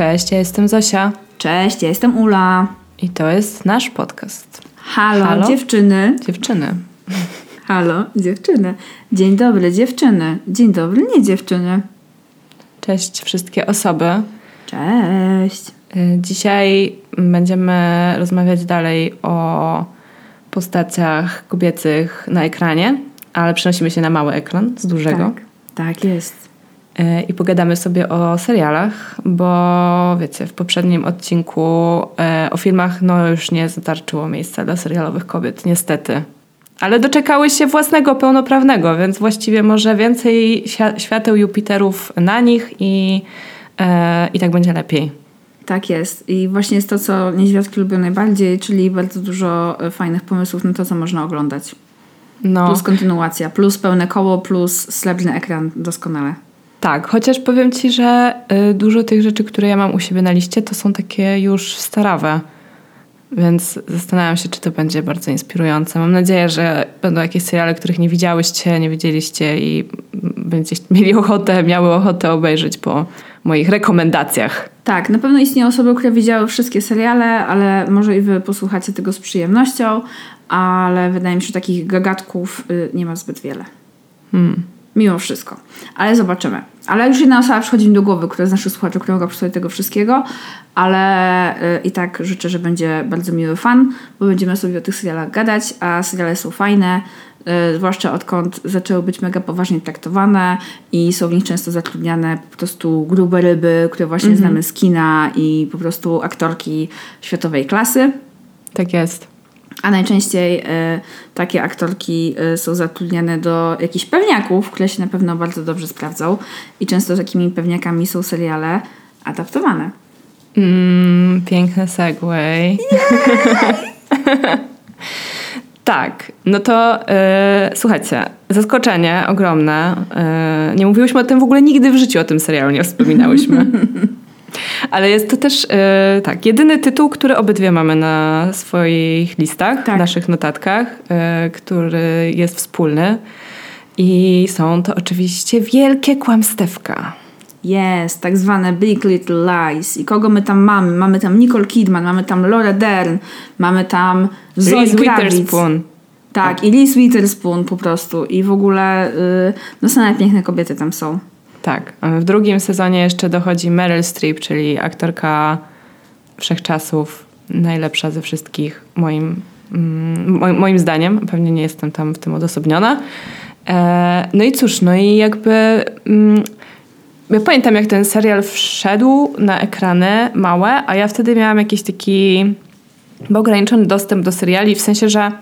Cześć, ja jestem Zosia Cześć, ja jestem Ula. i to jest nasz podcast. Halo, Halo? dziewczyny. Dziewczyny. Halo, dziewczyny. Dzień dobry, dziewczyny. Dzień dobry, nie dziewczyny. Cześć wszystkie osoby. Cześć. Y, Dzisiaj będziemy rozmawiać dalej o postaciach kobiecych na ekranie, ale przenosimy się na mały ekran z dużego. Tak, tak jest. Y, I pogadamy sobie o serialach, bo wiecie, w poprzednim odcinku y, o filmach no już nie zatarczyło miejsca dla serialowych kobiet, niestety. Ale doczekały się własnego pełnoprawnego, więc właściwie może więcej świ- świateł Jupiterów na nich i, y, i tak będzie lepiej. Tak jest. I właśnie jest to, co niedźwiadki lubią najbardziej, czyli bardzo dużo e, fajnych pomysłów na to, co można oglądać. No. Plus kontynuacja, plus pełne koło, plus srebrny ekran. Doskonale. Tak, chociaż powiem Ci, że y, dużo tych rzeczy, które ja mam u siebie na liście, to są takie już starawe. Więc zastanawiam się, czy to będzie bardzo inspirujące. Mam nadzieję, że będą jakieś seriale, których nie widziałyście, nie widzieliście i będziecie mieli ochotę, miały ochotę obejrzeć po moich rekomendacjach. Tak, na pewno istnieją osoby, które widziały wszystkie seriale, ale może i wy posłuchacie tego z przyjemnością, ale wydaje mi się, że takich gagatków y, nie ma zbyt wiele. Hmm. Mimo wszystko. Ale zobaczymy. Ale już jedna osoba przychodzi mi do głowy, która z naszych słuchaczy, która mogła przysłuchać tego wszystkiego, ale y, i tak życzę, że będzie bardzo miły fan, bo będziemy sobie o tych serialach gadać, a seriale są fajne, y, zwłaszcza odkąd zaczęły być mega poważnie traktowane i są w nich często zatrudniane po prostu grube ryby, które właśnie znamy z kina i po prostu aktorki światowej klasy. Tak jest. A najczęściej y, takie aktorki y, są zatrudniane do jakichś pewniaków, które się na pewno bardzo dobrze sprawdzą. I często takimi pewniakami są seriale adaptowane. Mm, piękny segway. tak, no to e, słuchajcie, zaskoczenie ogromne. E, nie mówiłyśmy o tym w ogóle nigdy w życiu, o tym serialu nie wspominałyśmy. Ale jest to też e, tak, jedyny tytuł, który obydwie mamy na swoich listach, Tak. naszych notatkach, e, który jest wspólny. I są to oczywiście wielkie kłamstewka. Jest, tak zwane Big Little Lies. I kogo my tam mamy? Mamy tam Nicole Kidman, mamy tam Laura Dern, mamy tam Zoe Reese. Witherspoon. Tak, i Liz Witherspoon po prostu. I w ogóle y, no same piękne kobiety tam są. Tak. W drugim sezonie jeszcze dochodzi Meryl Streep, czyli aktorka wszechczasów, najlepsza ze wszystkich, moim, mm, moim, zdaniem. Pewnie nie jestem tam w tym odosobniona. E, no i cóż, no i jakby. Mm, ja pamiętam, jak ten serial wszedł na ekrany małe, a ja wtedy miałam jakiś taki ograniczony dostęp do seriali, w sensie, że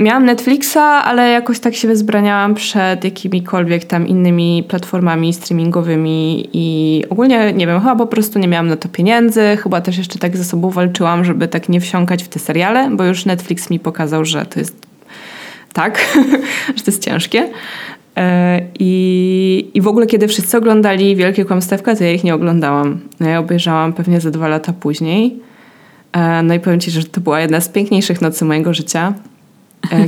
miałam Netflixa, ale jakoś tak się wezbraniałam przed jakimikolwiek tam innymi platformami streamingowymi i ogólnie, nie wiem, chyba po prostu nie miałam na to pieniędzy, chyba też jeszcze tak ze sobą walczyłam, żeby tak nie wsiąkać w te seriale, bo już Netflix mi pokazał, że to jest tak, że to jest ciężkie. E, I, I w ogóle, kiedy wszyscy oglądali Wielkie Kłamstewka, to ja ich nie oglądałam. Ja je obejrzałam pewnie ze dwa lata później. E, No i powiem Ci, że to była jedna z piękniejszych nocy mojego życia,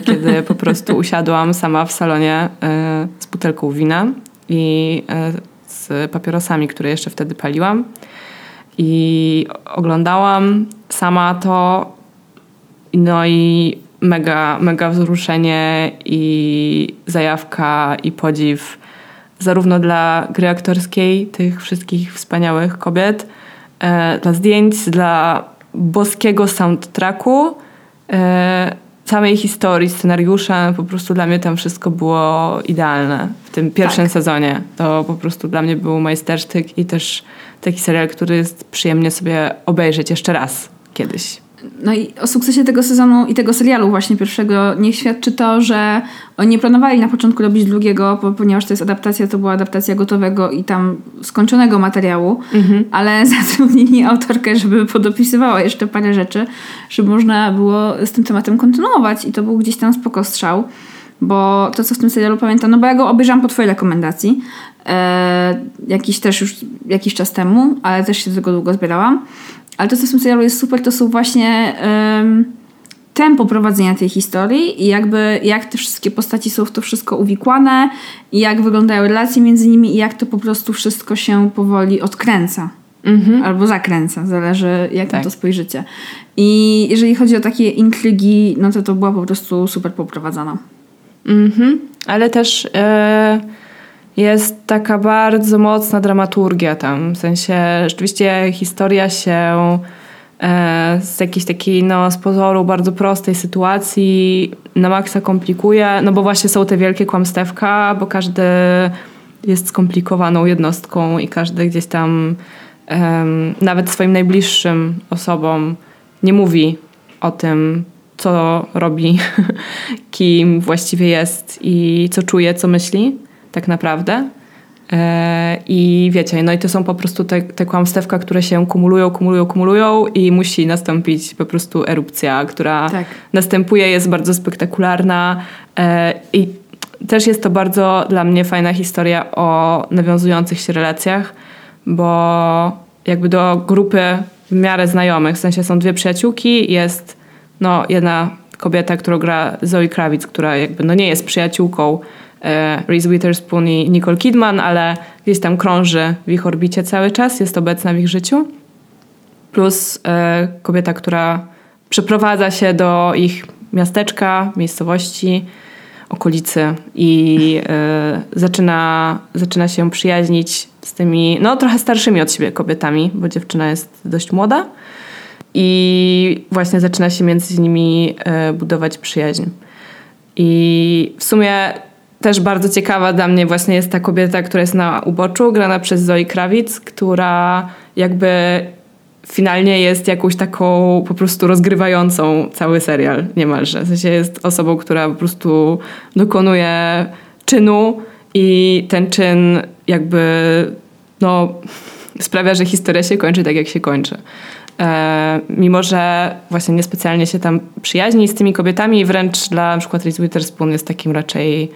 kiedy po prostu usiadłam sama w salonie e, z butelką wina i e, z papierosami, które jeszcze wtedy paliłam. I oglądałam sama to, no i mega, mega wzruszenie i zajawka i podziw zarówno dla gry aktorskiej tych wszystkich wspaniałych kobiet, e, dla zdjęć, dla boskiego soundtracku, e, samej historii, scenariusza. Po prostu dla mnie tam wszystko było idealne w tym pierwszym Tak. sezonie. To po prostu dla mnie był majstersztyk i też taki serial, który jest przyjemnie sobie obejrzeć jeszcze raz kiedyś. No i o sukcesie tego sezonu i tego serialu właśnie pierwszego niech świadczy to, że oni nie planowali na początku robić drugiego, bo, ponieważ to jest adaptacja, to była adaptacja gotowego i tam skończonego materiału, mhm. ale zatrudnili autorkę, żeby podopisywała jeszcze parę rzeczy, żeby można było z tym tematem kontynuować i to był gdzieś tam spoko strzał, bo to, co w tym serialu pamiętam, no bo ja go obejrzałam po twojej rekomendacji, e, jakiś też już jakiś czas temu, ale też się do tego długo zbierałam, ale to, co w tym serialu jest super, to są właśnie um, tempo prowadzenia tej historii i jakby jak te wszystkie postaci są w to wszystko uwikłane i jak wyglądają relacje między nimi i jak to po prostu wszystko się powoli odkręca. Mhm. Albo zakręca, zależy jak tak. na to spojrzycie. I jeżeli chodzi o takie intrygi, no to to była po prostu super poprowadzona. Mhm. Ale też... Yy jest taka bardzo mocna dramaturgia tam. W sensie rzeczywiście historia się e, z jakiejś takiej no, z pozoru bardzo prostej sytuacji na maksa komplikuje, no bo właśnie są te wielkie kłamstewka, bo każdy jest skomplikowaną jednostką i każdy gdzieś tam nawet swoim najbliższym osobom nie mówi o tym, co robi, kim właściwie jest i co czuje, co myśli tak naprawdę. E, I wiecie, no i to są po prostu te, te kłamstewka, które się kumulują, kumulują, kumulują i musi nastąpić po prostu erupcja, która tak. następuje, jest bardzo spektakularna e, i też jest to bardzo dla mnie fajna historia o nawiązujących się relacjach, bo jakby do grupy w miarę znajomych, w sensie są dwie przyjaciółki, jest no jedna kobieta, którą gra Zoe Kravitz, która jakby no nie jest przyjaciółką Reese Witherspoon i Nicole Kidman, ale gdzieś tam krąży w ich orbicie cały czas, jest obecna w ich życiu. Plus e, kobieta, która przeprowadza się do ich miasteczka, miejscowości, okolicy i e, zaczyna, zaczyna się przyjaźnić z tymi, no trochę starszymi od siebie kobietami, bo dziewczyna jest dość młoda. I właśnie zaczyna się między nimi budować przyjaźń. I w sumie też bardzo ciekawa dla mnie właśnie jest ta kobieta, która jest na uboczu, grana przez Zoe Kravitz, która jakby finalnie jest jakąś taką po prostu rozgrywającą cały serial niemalże. W sensie jest osobą, która po prostu dokonuje czynu i ten czyn jakby no, sprawia, że historia się kończy tak, jak się kończy. E, mimo, że właśnie niespecjalnie się tam przyjaźni z tymi kobietami i wręcz dla przykład Reese Witherspoon jest takim raczej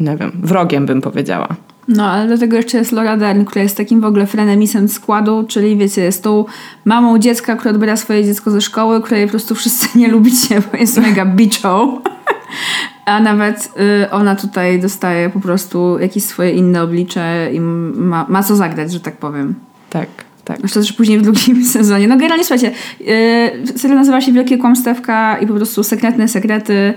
nie wiem, wrogiem bym powiedziała. No, ale do tego jeszcze jest Laura Dern, która jest takim w ogóle frenemisem składu, czyli wiecie, jest tą mamą dziecka, która odbiera swoje dziecko ze szkoły, której po prostu wszyscy nie lubicie, bo jest mega biczą. A nawet y, ona tutaj dostaje po prostu jakieś swoje inne oblicze i ma, ma co zagrać, że tak powiem. Tak. Tak. Zresztą też później w drugim sezonie. No generalnie słuchajcie, yy, serial nazywa się Wielkie Kłamstewka i po prostu sekretne sekrety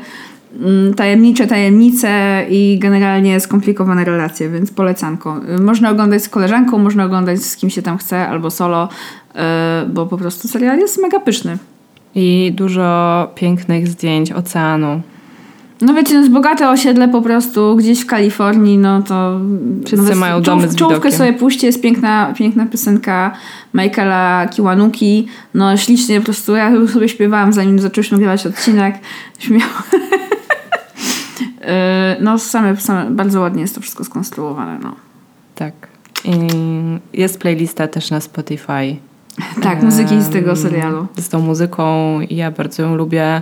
tajemnicze tajemnice i generalnie skomplikowane relacje, więc polecanko. Można oglądać z koleżanką, można oglądać z kim się tam chce, albo solo, e, bo po prostu serial jest mega pyszny. I dużo pięknych zdjęć oceanu. No wiecie, no jest bogate osiedle po prostu gdzieś w Kalifornii, no to... Wszyscy no mają domy z Czołówkę sobie puśćcie, jest piękna, piękna piosenka Michaela Kiwanuki. No ślicznie po prostu, ja sobie śpiewałam zanim zaczęliśmy nagrywać odcinek. Śmiałam. Y, no same, same, bardzo ładnie jest to wszystko skonstruowane. No. Tak. I jest playlista też na Spotify. Tak, muzyki z tego serialu. Z tą muzyką ja bardzo ją lubię.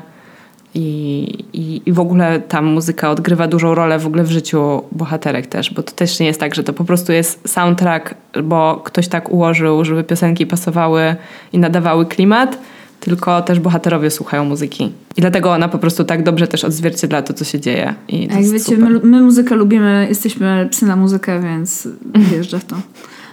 I, i, I w ogóle ta muzyka odgrywa dużą rolę w ogóle w życiu bohaterek też, bo to też nie jest tak, że to po prostu jest soundtrack, bo ktoś tak ułożył, żeby piosenki pasowały i nadawały klimat, tylko też bohaterowie słuchają muzyki. I dlatego ona po prostu tak dobrze też odzwierciedla to, co się dzieje. I Jak wiecie, my, my, muzykę lubimy, jesteśmy psy na muzykę, więc wjeżdża w to.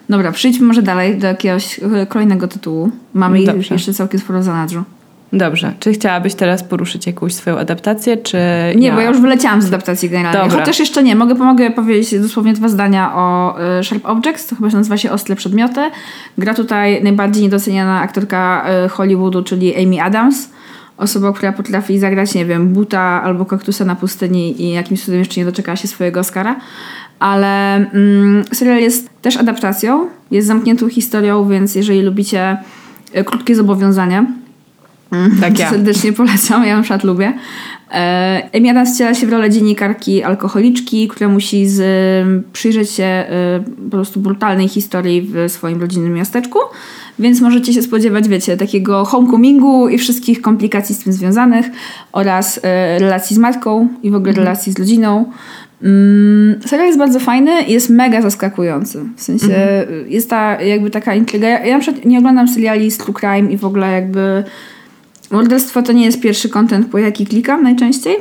Dobra, przejdźmy może dalej do jakiegoś kolejnego tytułu. Mamy Dobrze. jeszcze całkiem sporo zanadrzu. Dobrze. Czy chciałabyś teraz poruszyć jakąś swoją adaptację, czy... Nie, ja? bo ja już wyleciałam z adaptacji generalnie. Dobra. Chociaż jeszcze nie. Mogę, pomogę powiedzieć dosłownie dwa zdania o y, Sharp Objects. To chyba się nazywa się Ostre Przedmioty. Gra tutaj najbardziej niedoceniana aktorka y, Hollywoodu, czyli Amy Adams. Osoba, która potrafi zagrać, nie wiem, buta albo kaktusa na pustyni i jakimś cudem jeszcze nie doczekała się swojego Oscara. Ale mm, serial jest też adaptacją. Jest zamkniętą historią, więc jeżeli lubicie y, krótkie zobowiązania, Tak ja. Serdecznie polecam, ja na przykład lubię. E, Amy Adams wciela się w rolę dziennikarki alkoholiczki, która musi z, przyjrzeć się e, po prostu brutalnej historii w swoim rodzinnym miasteczku, więc możecie się spodziewać, wiecie, takiego homecomingu i wszystkich komplikacji z tym związanych oraz e, relacji z matką i w ogóle Mhm. relacji z rodziną. Mm, serial jest bardzo fajny i jest mega zaskakujący. W sensie Mhm. jest ta jakby taka intryga. Ja, ja na przykład nie oglądam seriali z true crime i w ogóle jakby morderstwo to nie jest pierwszy content, po jaki klikam najczęściej.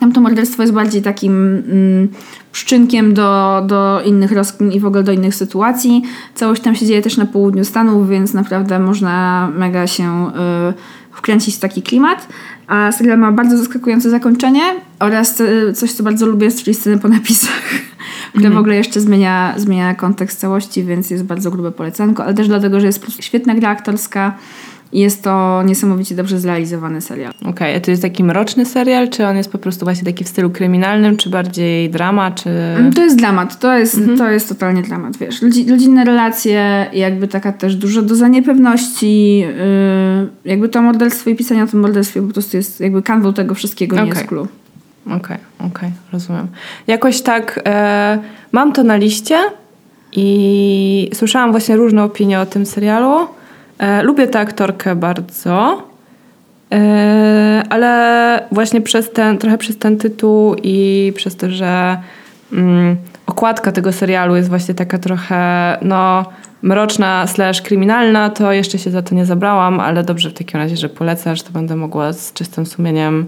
Tam to morderstwo jest bardziej takim mm, szczynkiem do, do innych rozkmin i w ogóle do innych sytuacji. Całość tam się dzieje też na południu Stanów, więc naprawdę można mega się y, wkręcić w taki klimat. A serial ma bardzo zaskakujące zakończenie oraz y, coś, co bardzo lubię, czyli sceny po napisach, które w ogóle jeszcze zmienia, zmienia kontekst całości, więc jest bardzo grube polecanko, ale też dlatego, że jest świetna gra aktorska jest to niesamowicie dobrze zrealizowany serial. Okej, a to jest taki mroczny serial, czy on jest po prostu właśnie taki w stylu kryminalnym, czy bardziej drama, czy... Mm, To jest dramat, to jest, to jest totalnie dramat, wiesz. Ludzi, rodzinne relacje, jakby taka też dużo doza niepewności, yy, jakby to morderstwo i pisanie o tym morderstwie po prostu jest jakby kanwą tego wszystkiego, nie Okej. jest clue. Okej, okej, rozumiem. Jakoś tak e, mam to na liście i słyszałam właśnie różne opinie o tym serialu. E, lubię tę aktorkę bardzo, e, ale właśnie przez ten, trochę przez ten tytuł i przez to, że mm, okładka tego serialu jest właśnie taka trochę, no mroczna slash kryminalna, to jeszcze się za to nie zabrałam, ale dobrze w takim razie, że polecasz, to będę mogła z czystym sumieniem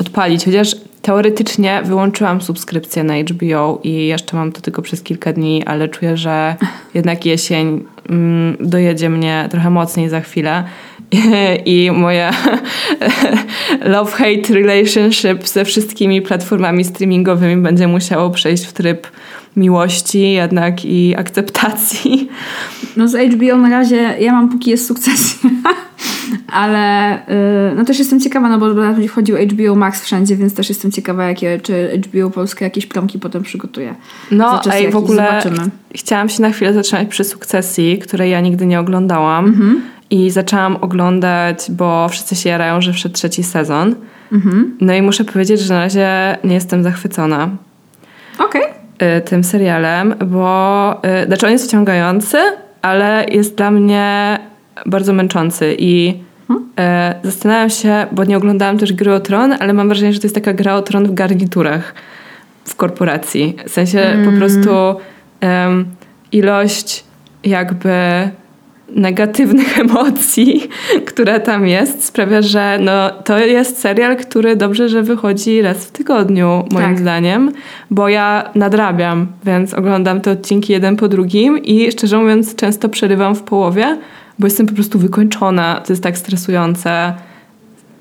odpalić. Chociaż teoretycznie wyłączyłam subskrypcję na HBO i jeszcze mam to tylko przez kilka dni, ale czuję, że jednak jesień mm, dojedzie mnie trochę mocniej za chwilę. I moje love-hate relationship ze wszystkimi platformami streamingowymi będzie musiało przejść w tryb miłości jednak i akceptacji. No z HBO na razie, ja mam póki jest sukcesja, ale yy, no też jestem ciekawa, no bo będzie wchodził HBO Max wszędzie, więc też jestem ciekawa, jakie, czy HBO Polskie jakieś promki potem przygotuje. No, i w ogóle zobaczymy. ch- chciałam się na chwilę zatrzymać przy sukcesji, której ja nigdy nie oglądałam. Mhm. I zaczęłam oglądać, bo wszyscy się jarają, że wszedł trzeci sezon. Mhm. No i muszę powiedzieć, że na razie nie jestem zachwycona Okej. y, tym serialem, bo y, znaczy on jest wciągający, ale jest dla mnie bardzo męczący i Y, zastanawiam się, bo nie oglądałam też Gry o Tron, ale mam wrażenie, że to jest taka gra o Tron w garniturach w korporacji. W sensie po prostu em, ilość jakby negatywnych emocji, która tam jest, sprawia, że no, to jest serial, który dobrze, że wychodzi raz w tygodniu, moim Tak. zdaniem, bo ja nadrabiam, więc oglądam te odcinki jeden po drugim i szczerze mówiąc często przerywam w połowie, bo jestem po prostu wykończona. To jest tak stresujące,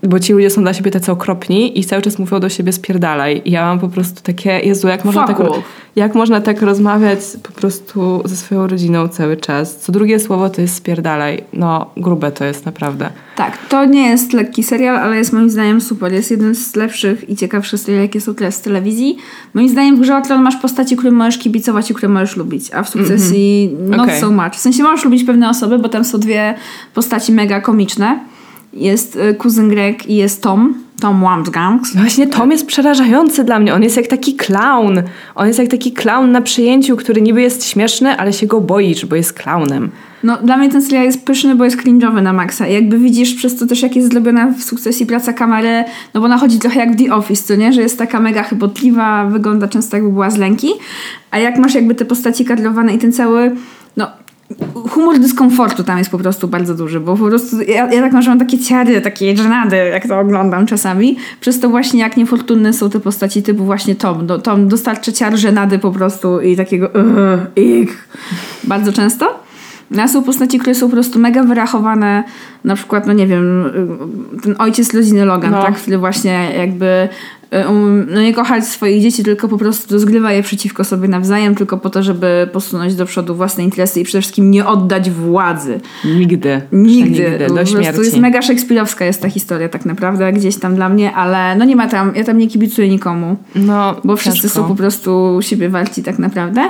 bo ci ludzie są dla siebie tacy okropni i cały czas mówią do siebie spierdalaj. I ja mam po prostu takie, Jezu, jak można, tak, off. jak można tak rozmawiać po prostu ze swoją rodziną cały czas. Co drugie słowo to jest spierdalaj. No, grube to jest naprawdę. Tak, to nie jest lekki serial, ale jest moim zdaniem super. Jest jeden z lepszych i ciekawszych seriali, jakie są teraz z telewizji. Moim zdaniem w Grze o Tron masz postaci, którym możesz kibicować i które możesz lubić, a w Sukcesji not Okej. so much. W sensie możesz lubić pewne osoby, bo tam są dwie postaci mega komiczne. Jest y, kuzyn Greg i jest Tom, Tom Wamsgangs. Właśnie Tom jest przerażający dla mnie. On jest jak taki clown. On jest jak taki clown na przyjęciu, który niby jest śmieszny, ale się go boisz, bo jest clownem. No, dla mnie ten serial jest pyszny, bo jest cringe'owy na maksa. Jakby widzisz przez to też, jak jest zrobiona w sukcesji praca kamery, no bo ona chodzi trochę jak The Office, co nie? Że jest taka mega chybotliwa, wygląda często jakby była z lęki. A jak masz jakby te postaci kadrowane i ten cały, no... Humor dyskomfortu tam jest po prostu bardzo duży, bo po prostu ja, ja tak mam, że mam takie ciary, takie żenady, jak to oglądam czasami. Przez to właśnie jak niefortunne są te postaci typu właśnie Tom. Do, Tom dostarcza ciar żenady po prostu i takiego ich. Bardzo często. No, a są postaci, które są po prostu mega wyrachowane. Na przykład, no nie wiem, ten ojciec rodziny Logan, No. tak? Który właśnie jakby um, no nie kocha swoich dzieci, tylko po prostu rozgrywa je przeciwko sobie nawzajem, tylko po to, żeby posunąć do przodu własne interesy i przede wszystkim nie oddać władzy. Nigdy. Nigdy. Do prostu śmierci. jest mega szekspirowska jest ta historia tak naprawdę, gdzieś tam dla mnie, ale no nie ma tam, ja tam nie kibicuję nikomu No, bo wszyscy ciężko. są po prostu siebie warci tak naprawdę.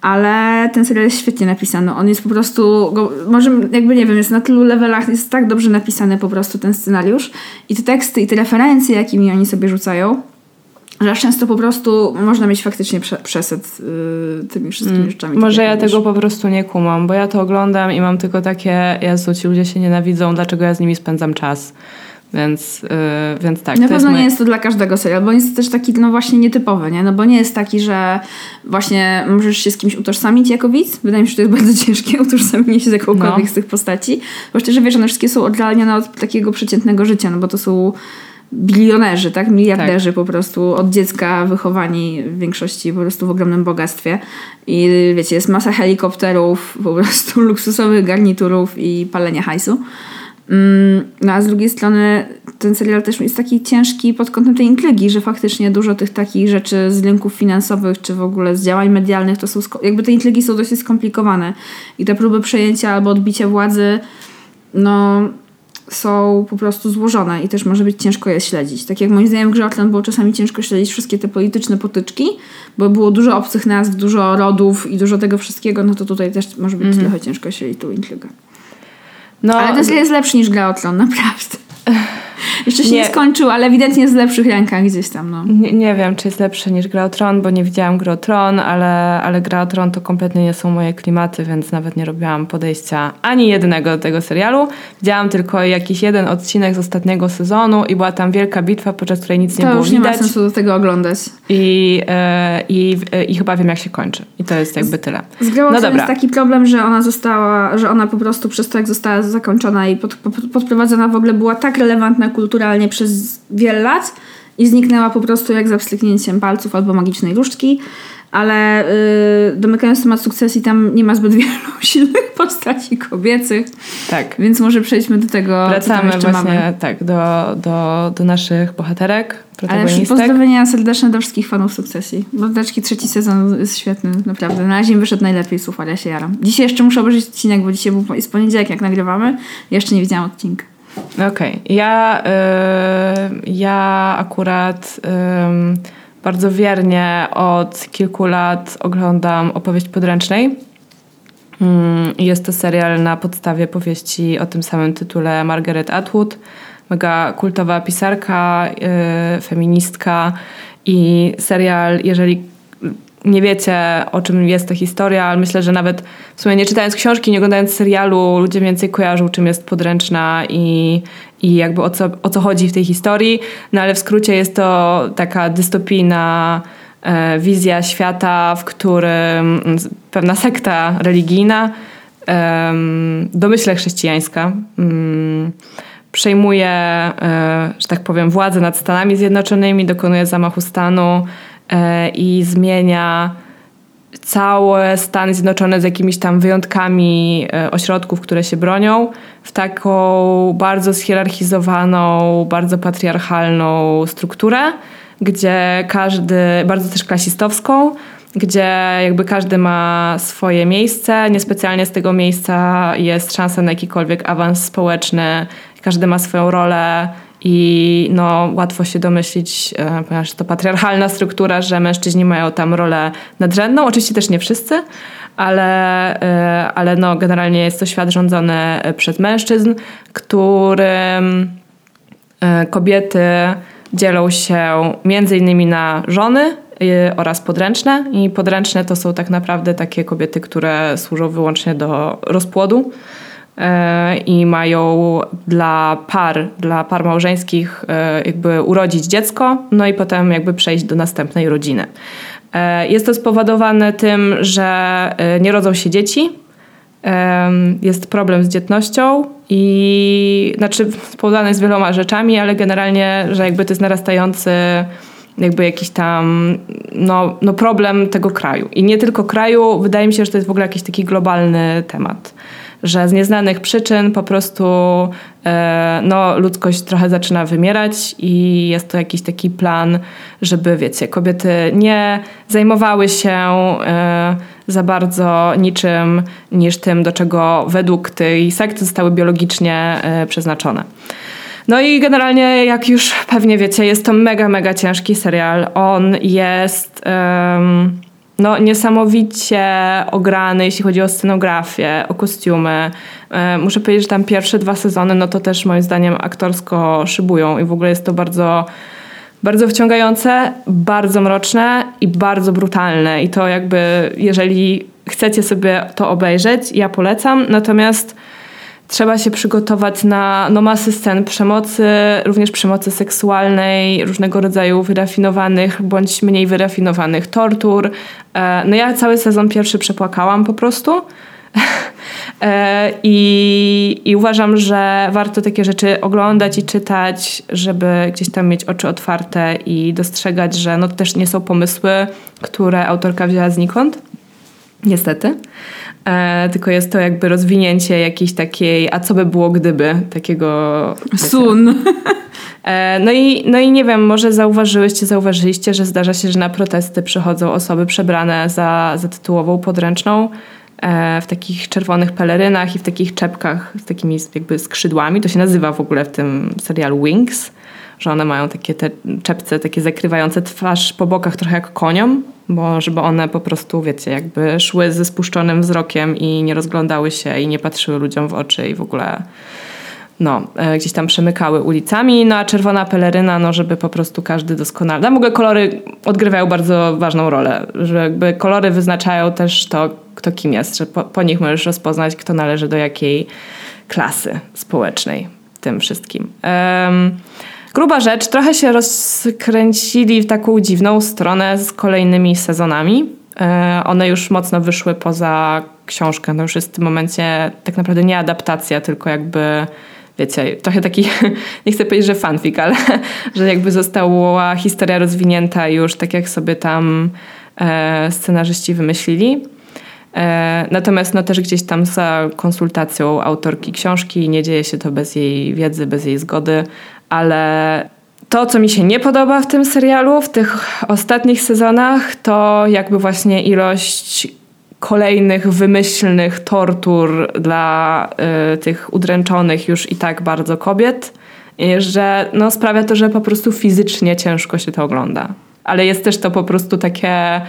Ale ten serial jest świetnie napisany. On jest po prostu, go, może jakby nie wiem, jest na tylu levelach, jest tak dobrze napisany po prostu ten scenariusz i te teksty i te referencje, jakimi oni sobie rzucają, że aż często po prostu można mieć faktycznie prze, przesyt yy, tymi wszystkimi mm. rzeczami. Może ja tego po prostu nie kumam, bo ja to oglądam i mam tylko takie, Jezu, ci ludzie się nienawidzą, dlaczego ja z nimi spędzam czas. Więc, yy, więc tak. Na pewno nie jest to dla każdego serial, bo jest też taki, no właśnie nietypowy, nie? No bo nie jest taki, że właśnie możesz się z kimś utożsamić jako widz. Wydaje mi się, że to jest bardzo ciężkie utożsamienie się z jakąkolwiek no. z tych postaci. Bo szczerze wiesz, one wszystkie są odrealnione od takiego przeciętnego życia, no bo to są bilionerzy, tak? Miliarderzy tak. po prostu od dziecka wychowani w większości po prostu w ogromnym bogactwie. I wiecie, jest masa helikopterów, po prostu luksusowych garniturów i palenia hajsu. Mm, no a z drugiej strony ten serial też jest taki ciężki pod kątem tej intrygi, że faktycznie dużo tych takich rzeczy z linków finansowych, czy w ogóle z działań medialnych, to są, jakby te intrygi są dosyć skomplikowane. I te próby przejęcia albo odbicia władzy, no są po prostu złożone i też może być ciężko je śledzić. Tak jak moim zdaniem w grze Outland było czasami ciężko śledzić wszystkie te polityczne potyczki, bo było dużo obcych nazw, dużo rodów i dużo tego wszystkiego, no to tutaj też może być mm -hmm. trochę ciężko śledzić tą intrygę. No, Ale to jest lepszy niż gra Outland, naprawdę. Jeszcze się nie. nie, skończył, ale ewidentnie jest w lepszych rękach gdzieś tam. No. Nie, nie wiem, czy jest lepszy niż Gra Tron, bo nie widziałam Gra o Tron, ale, ale Gra o Tron to kompletnie nie są moje klimaty, więc nawet nie robiłam podejścia ani jednego do tego serialu. Widziałam tylko jakiś jeden odcinek z ostatniego sezonu i była tam wielka bitwa, podczas której nic nie to było już nie ma sensu do tego oglądać. I, e, i, e, I chyba wiem, jak się kończy. I to jest jakby tyle. Z Gra o no jest taki problem, że ona została, że ona po prostu przez to, jak została zakończona i pod, pod, podprowadzona w ogóle była tak relevantna kulturalnie przez wiele lat i zniknęła po prostu jak za wstrzyknięciem palców albo magicznej różdżki. Ale yy, domykając temat sukcesji, tam nie ma zbyt wielu silnych postaci kobiecych. Tak. Więc może przejdźmy do tego, Wracamy co tam właśnie mamy. tak, do, do, do naszych bohaterek, Ale pozdrowienia serdeczne do wszystkich fanów sukcesji. Bo trzeci sezon jest świetny, naprawdę. Na razie wyszedł najlepiej, słuchaj, ja się jaram. Dzisiaj jeszcze muszę obejrzeć odcinek, bo dzisiaj był, jest poniedziałek, jak nagrywamy. Jeszcze nie widziałam odcinka. Okej. Okay. Ja, y, ja akurat bardzo wiernie od kilku lat oglądam opowieść podręcznej. Mm, jest to serial na podstawie powieści o tym samym tytule Margaret Atwood. Mega kultowa pisarka, y, feministka i serial, jeżeli nie wiecie, o czym jest ta historia, ale myślę, że nawet w sumie nie czytając książki, nie oglądając serialu, ludzie więcej kojarzą, czym jest podręczna i, i jakby o co, o co chodzi w tej historii. No ale w skrócie jest to taka dystopijna e, wizja świata, w którym pewna sekta religijna, e, domyśle chrześcijańska, mm, przejmuje, e, że tak powiem, władzę nad Stanami Zjednoczonymi, dokonuje zamachu stanu i zmienia całe Stany Zjednoczone z jakimiś tam wyjątkami e, ośrodków, które się bronią, w taką bardzo schierarchizowaną, bardzo patriarchalną strukturę, gdzie każdy, bardzo też klasistowską, gdzie jakby każdy ma swoje miejsce, niespecjalnie z tego miejsca jest szansa na jakikolwiek awans społeczny, każdy ma swoją rolę, i no, łatwo się domyślić, e, ponieważ to patriarchalna struktura, że mężczyźni mają tam rolę nadrzędną. Oczywiście też nie wszyscy, ale, e, ale no, generalnie jest to świat rządzony e, przez mężczyzn, którym kobiety dzielą się między innymi na żony oraz podręczne. I podręczne to są tak naprawdę takie kobiety, które służą wyłącznie do rozpłodu. E, i mają dla par, dla par małżeńskich e, jakby urodzić dziecko, no i potem jakby przejść do następnej rodziny. E, jest to spowodowane tym, że nie rodzą się dzieci, jest problem z dzietnością i znaczy spowodowane jest wieloma rzeczami, ale generalnie, że jakby to jest narastający jakby jakiś tam no, no problem tego kraju. I nie tylko kraju, wydaje mi się, że to jest w ogóle jakiś taki globalny temat że z nieznanych przyczyn po prostu e, no, ludzkość trochę zaczyna wymierać i jest to jakiś taki plan, żeby, wiecie, kobiety nie zajmowały się e, za bardzo niczym niż tym, do czego według tej sekty zostały biologicznie e, przeznaczone. No i generalnie, jak już pewnie wiecie, jest to mega, mega ciężki serial. On jest. Um, no, niesamowicie ograny, jeśli chodzi o scenografię, o kostiumy. E, muszę powiedzieć, że tam pierwsze dwa sezony, no to też moim zdaniem aktorsko szybują i w ogóle jest to bardzo bardzo wciągające, bardzo mroczne i bardzo brutalne. I to jakby, jeżeli chcecie sobie to obejrzeć, ja polecam. Natomiast trzeba się przygotować na no, masy scen przemocy, również przemocy seksualnej, różnego rodzaju wyrafinowanych bądź mniej wyrafinowanych tortur. E, no ja cały sezon pierwszy przepłakałam po prostu. E, I, I uważam, że warto takie rzeczy oglądać i czytać, żeby gdzieś tam mieć oczy otwarte i dostrzegać, że no to też nie są pomysły, które autorka wzięła znikąd. Niestety. E, tylko jest to jakby rozwinięcie jakiejś takiej, a co by było gdyby, takiego... Sun. E, no i, no i nie wiem, może zauważyłyście, zauważyliście, że zdarza się, że na protesty przychodzą osoby przebrane za, za tytułową podręczną e, w takich czerwonych pelerynach i w takich czepkach z takimi jakby skrzydłami. To się nazywa w ogóle w tym serialu Wings, że one mają takie te czepce takie zakrywające twarz po bokach trochę jak koniom, bo żeby one po prostu, wiecie, jakby szły ze spuszczonym wzrokiem i nie rozglądały się i nie patrzyły ludziom w oczy i w ogóle no, e, gdzieś tam przemykały ulicami, no a czerwona peleryna, no żeby po prostu każdy doskonale. Tam w ogóle kolory odgrywają bardzo ważną rolę, że jakby kolory wyznaczają też to, kto kim jest, że po, po nich możesz rozpoznać, kto należy do jakiej klasy społecznej tym wszystkim. Um, gruba rzecz, trochę się rozkręcili w taką dziwną stronę z kolejnymi sezonami. E, one już mocno wyszły poza książkę. No już jest w tym momencie tak naprawdę nie adaptacja, tylko jakby wiecie, trochę taki, nie chcę powiedzieć, że fanfic, ale że jakby została historia rozwinięta już tak jak sobie tam e, scenarzyści wymyślili. E, natomiast no też gdzieś tam za konsultacją autorki książki nie dzieje się to bez jej wiedzy, bez jej zgody, ale to, co mi się nie podoba w tym serialu, w tych ostatnich sezonach, to jakby właśnie ilość kolejnych wymyślnych tortur dla y, tych udręczonych już i tak bardzo kobiet, że no, sprawia to, że po prostu fizycznie ciężko się to ogląda. Ale jest też to po prostu takie,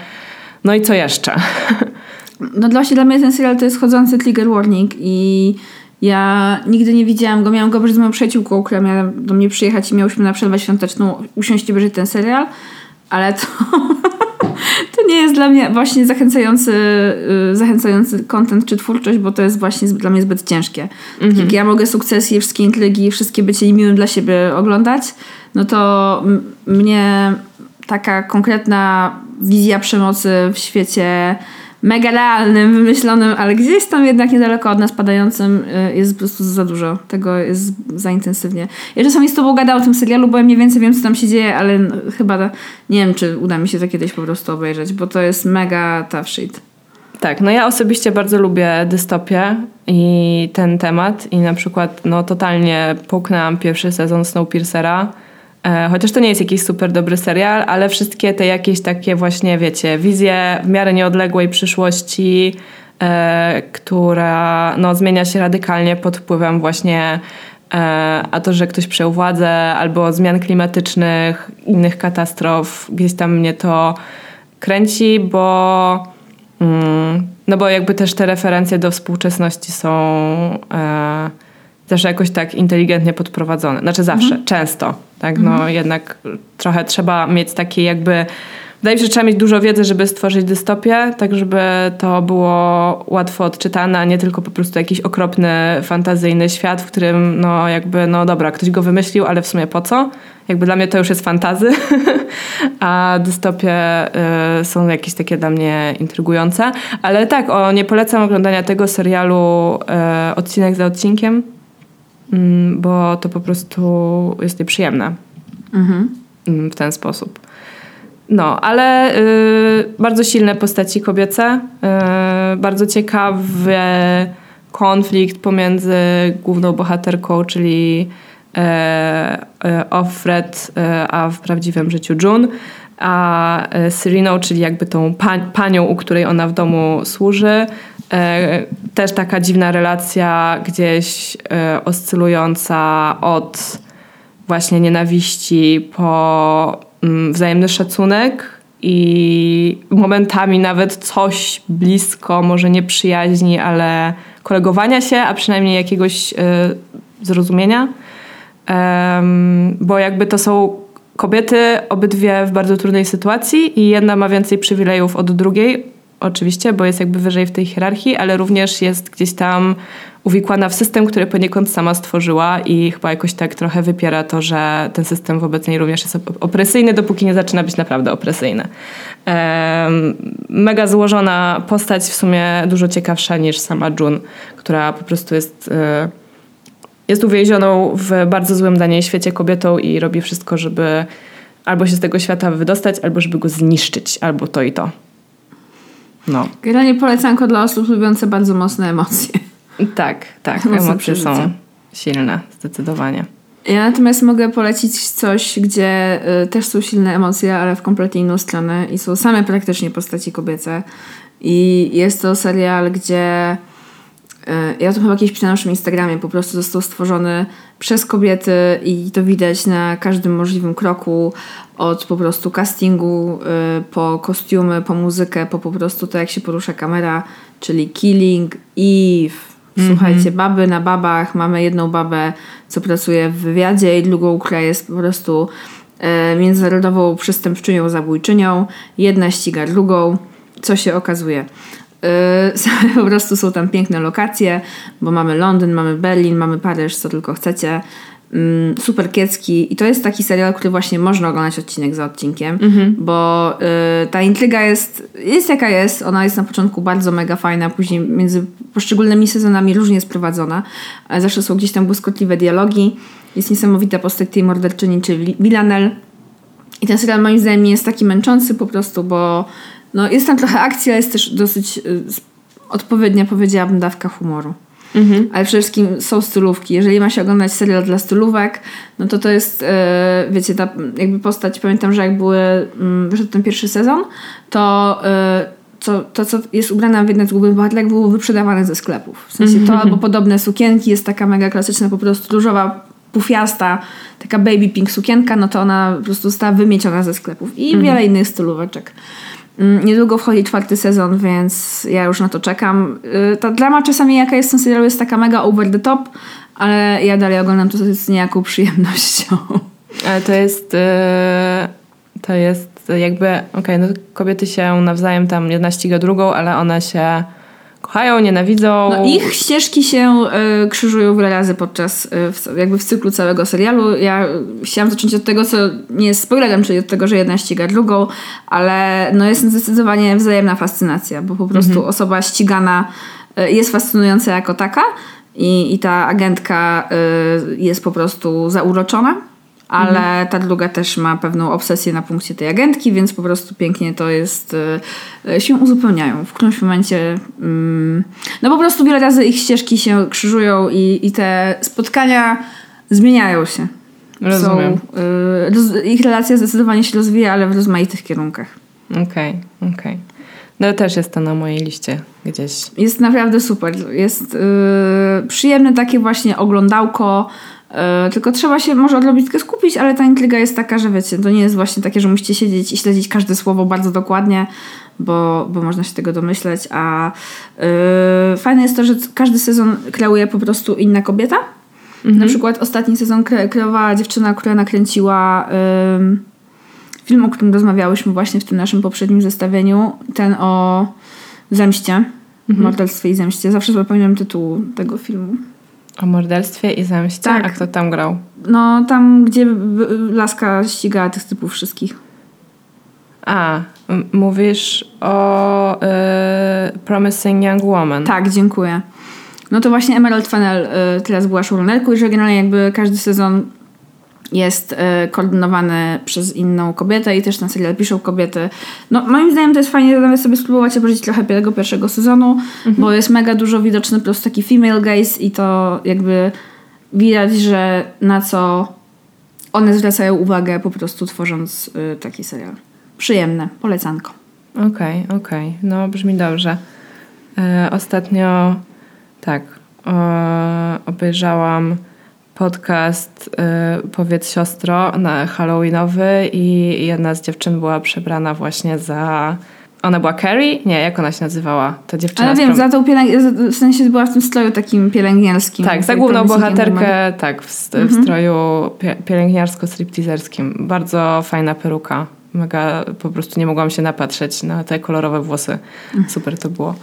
no i co jeszcze? No właśnie dla mnie ten serial to jest chodzący trigger warning i ja nigdy nie widziałam go, miałam go z moją przyjaciółką, która miała do mnie przyjechać i miałyśmy na przerwę świąteczną usiąść i obejrzeć ten serial, ale to to nie jest dla mnie właśnie zachęcający, y, zachęcający content czy twórczość, bo to jest właśnie dla mnie zbyt ciężkie. Tak jak ja mogę sukcesje, wszystkie intrygi, wszystkie bycie niemiłym dla siebie oglądać, no to mnie taka konkretna wizja przemocy w świecie mega realnym, wymyślonym, ale gdzieś tam jednak niedaleko od nas padającym y, jest po prostu za dużo. Tego jest za intensywnie. Ja czasami z tobą gadałam o tym serialu, bo ja mniej więcej wiem, co tam się dzieje, ale chyba nie wiem, czy uda mi się to kiedyś po prostu obejrzeć, bo to jest mega tough shit. Tak, no ja osobiście bardzo lubię dystopię i ten temat i na przykład no totalnie połknęłam pierwszy sezon Snowpiercera chociaż to nie jest jakiś super dobry serial, ale wszystkie te jakieś takie właśnie, wiecie, wizje w miarę nieodległej przyszłości, e, która no, zmienia się radykalnie pod wpływem właśnie e, a to, że ktoś przejął władzę albo zmian klimatycznych, innych katastrof, gdzieś tam mnie to kręci, bo mm, no bo jakby też te referencje do współczesności są e, też jakoś tak inteligentnie podprowadzone. Znaczy zawsze, mhm. często. Tak? No mhm. jednak trochę trzeba mieć takie jakby... Wydaje mi się, że trzeba mieć dużo wiedzy, żeby stworzyć dystopię, tak żeby to było łatwo odczytane, a nie tylko po prostu jakiś okropny, fantazyjny świat, w którym no jakby, no dobra, ktoś go wymyślił, ale w sumie po co? Jakby dla mnie to już jest fantazy, a dystopie y, są jakieś takie dla mnie intrygujące. Ale tak, o, nie polecam oglądania tego serialu y, odcinek za odcinkiem, bo to po prostu jest nieprzyjemne mhm. Mm, w ten sposób. No, ale y, bardzo silne postaci kobiece, y, bardzo ciekawy konflikt pomiędzy główną bohaterką, czyli e, e, Offred, e, a w prawdziwym życiu June, a e, Syriną, czyli jakby tą panią, u której ona w domu służy, też taka dziwna relacja, gdzieś e, oscylująca od właśnie nienawiści po mm, wzajemny szacunek i momentami nawet coś blisko, może nie przyjaźni, ale kolegowania się, a przynajmniej jakiegoś y, zrozumienia. Um, bo jakby to są kobiety obydwie w bardzo trudnej sytuacji i jedna ma więcej przywilejów od drugiej, oczywiście, bo jest jakby wyżej w tej hierarchii, ale również jest gdzieś tam uwikłana w system, który poniekąd sama stworzyła i chyba jakoś tak trochę wypiera to, że ten system wobec niej również jest opresyjny, dopóki nie zaczyna być naprawdę opresyjny. Mega złożona postać, w sumie dużo ciekawsza niż sama June, która po prostu jest... E, jest uwięzioną w bardzo złym dla niej świecie kobietą i robi wszystko, żeby albo się z tego świata wydostać, albo żeby go zniszczyć, albo to i to. No. Generalnie polecanko dla osób lubiących bardzo mocne emocje. Tak, tak. emocje są silne, zdecydowanie. Ja natomiast mogę polecić coś, gdzie y, też są silne emocje, ale w kompletnie inną stronę i są same praktycznie postaci kobiece. I jest to serial, gdzie y, ja to chyba kiedyś pisałam na naszym Instagramie, po prostu został stworzony przez kobiety i to widać na każdym możliwym kroku, od po prostu castingu, y, po kostiumy, po muzykę, po po prostu to jak się porusza kamera, czyli Killing Eve, Słuchajcie, mhm. baby na babach. Mamy jedną babę, co pracuje w wywiadzie i drugą, która jest po prostu e, międzynarodową przestępczynią, zabójczynią. Jedna ściga drugą. Co się okazuje? E, po prostu są tam piękne lokacje, bo mamy Londyn, mamy Berlin, mamy Paryż, co tylko chcecie. Mm, super kiecki i to jest taki serial, który właśnie można oglądać odcinek za odcinkiem, mhm. bo y, ta intryga jest, jest jaka jest, ona jest na początku bardzo mega fajna, później między poszczególnymi sezonami różnie jest prowadzona, ale zawsze są gdzieś tam błyskotliwe dialogi, jest niesamowita postać tej morderczyni, czyli Villanelle. I ten serial moim zdaniem nie jest taki męczący po prostu, bo no, jest tam trochę akcji, ale jest też dosyć y, odpowiednia, powiedziałabym, dawka humoru. Mhm. Ale przede wszystkim są stylówki. Jeżeli ma się oglądać serial dla stylówek, no to to jest, e, wiecie, ta jakby postać, pamiętam, że jak były, mm, wyszedł ten pierwszy sezon, to e, co, to, co jest ubrane w jedne z głównych bohaterek, było wyprzedawane ze sklepów. W sensie to mhm. albo podobne sukienki, jest taka mega klasyczna, po prostu różowa, pufiasta, taka baby pink sukienka, no to ona po prostu została wymieciona ze sklepów. I mhm. wiele innych stylóweczek. Mm, niedługo wchodzi czwarty sezon, więc ja już na to czekam. Y, ta drama czasami jaka jest w tym serialu jest taka mega over the top, ale ja dalej oglądam to z niejaką przyjemnością. Ale to jest... Yy, to jest jakby... Okej, okay, no kobiety się nawzajem tam jedna ściga drugą, ale one się kochają, nienawidzą. No, ich ścieżki się y, krzyżują wiele razy podczas, y, w, jakby w cyklu całego serialu. Ja chciałam zacząć od tego, co nie jest spoilerem, czyli od tego, że jedna ściga drugą, ale no jest zdecydowanie wzajemna fascynacja, bo po prostu mhm. osoba ścigana y, jest fascynująca jako taka i, i ta agentka jest po prostu zauroczona ale mhm. ta druga też ma pewną obsesję na punkcie tej agentki, więc po prostu pięknie to jest, y, się uzupełniają. W którymś momencie, mm, no po prostu wiele razy ich ścieżki się krzyżują i, i te spotkania zmieniają się. Rozumiem. Są, y, ich relacja zdecydowanie się rozwija, ale w rozmaitych kierunkach. Okej, okay, okej. Okay. No też jest to na mojej liście gdzieś. Jest naprawdę super. Jest yy, przyjemne takie właśnie oglądałko E, tylko trzeba się może odrobinkę skupić, ale ta intryga jest taka, że wiecie, to nie jest właśnie takie, że musicie siedzieć i śledzić każde słowo bardzo dokładnie, bo, bo można się tego domyśleć, a yy, fajne jest to, że każdy sezon kreuje po prostu inna kobieta. Mhm. Na przykład ostatni sezon kre kreowała dziewczyna, która nakręciła yy, film, o którym rozmawiałyśmy właśnie w tym naszym poprzednim zestawieniu, ten o zemście, mhm. morderstwie i zemście. Zawsze zapominam tytuł tego filmu. O morderstwie i zemście? Tak. A kto tam grał? No, tam, gdzie Laska ścigała tych typów wszystkich. A, mówisz o y, Promising Young Woman. Tak, dziękuję. No to właśnie Emerald Fennel y, teraz była showrunnerką i że generalnie jakby każdy sezon jest y, koordynowany przez inną kobietę i też na serial piszą kobiety. No moim zdaniem to jest fajnie nawet sobie spróbować obejrzeć trochę tego pierwszego sezonu, mhm. bo jest mega dużo widoczny po prostu taki female gaze i to jakby widać, że na co one zwracają uwagę po prostu tworząc y, taki serial. Przyjemne, polecanko. Okej, okay, okej. Okay. No brzmi dobrze. E, ostatnio tak, obejrzałam podcast y, Powiedz Siostro na Halloweenowy i jedna z dziewczyn była przebrana właśnie za... Ona była Carrie? Nie, jak ona się nazywała? To dziewczyna Ale wiem, za tą pielęg- w sensie była w tym stroju takim pielęgniarskim. Tak, za główną bohaterkę, tak, w, w stroju pie- pielęgniarsko-stripteaserskim. Bardzo fajna peruka. Mega, po prostu nie mogłam się napatrzeć na te kolorowe włosy. Super to było.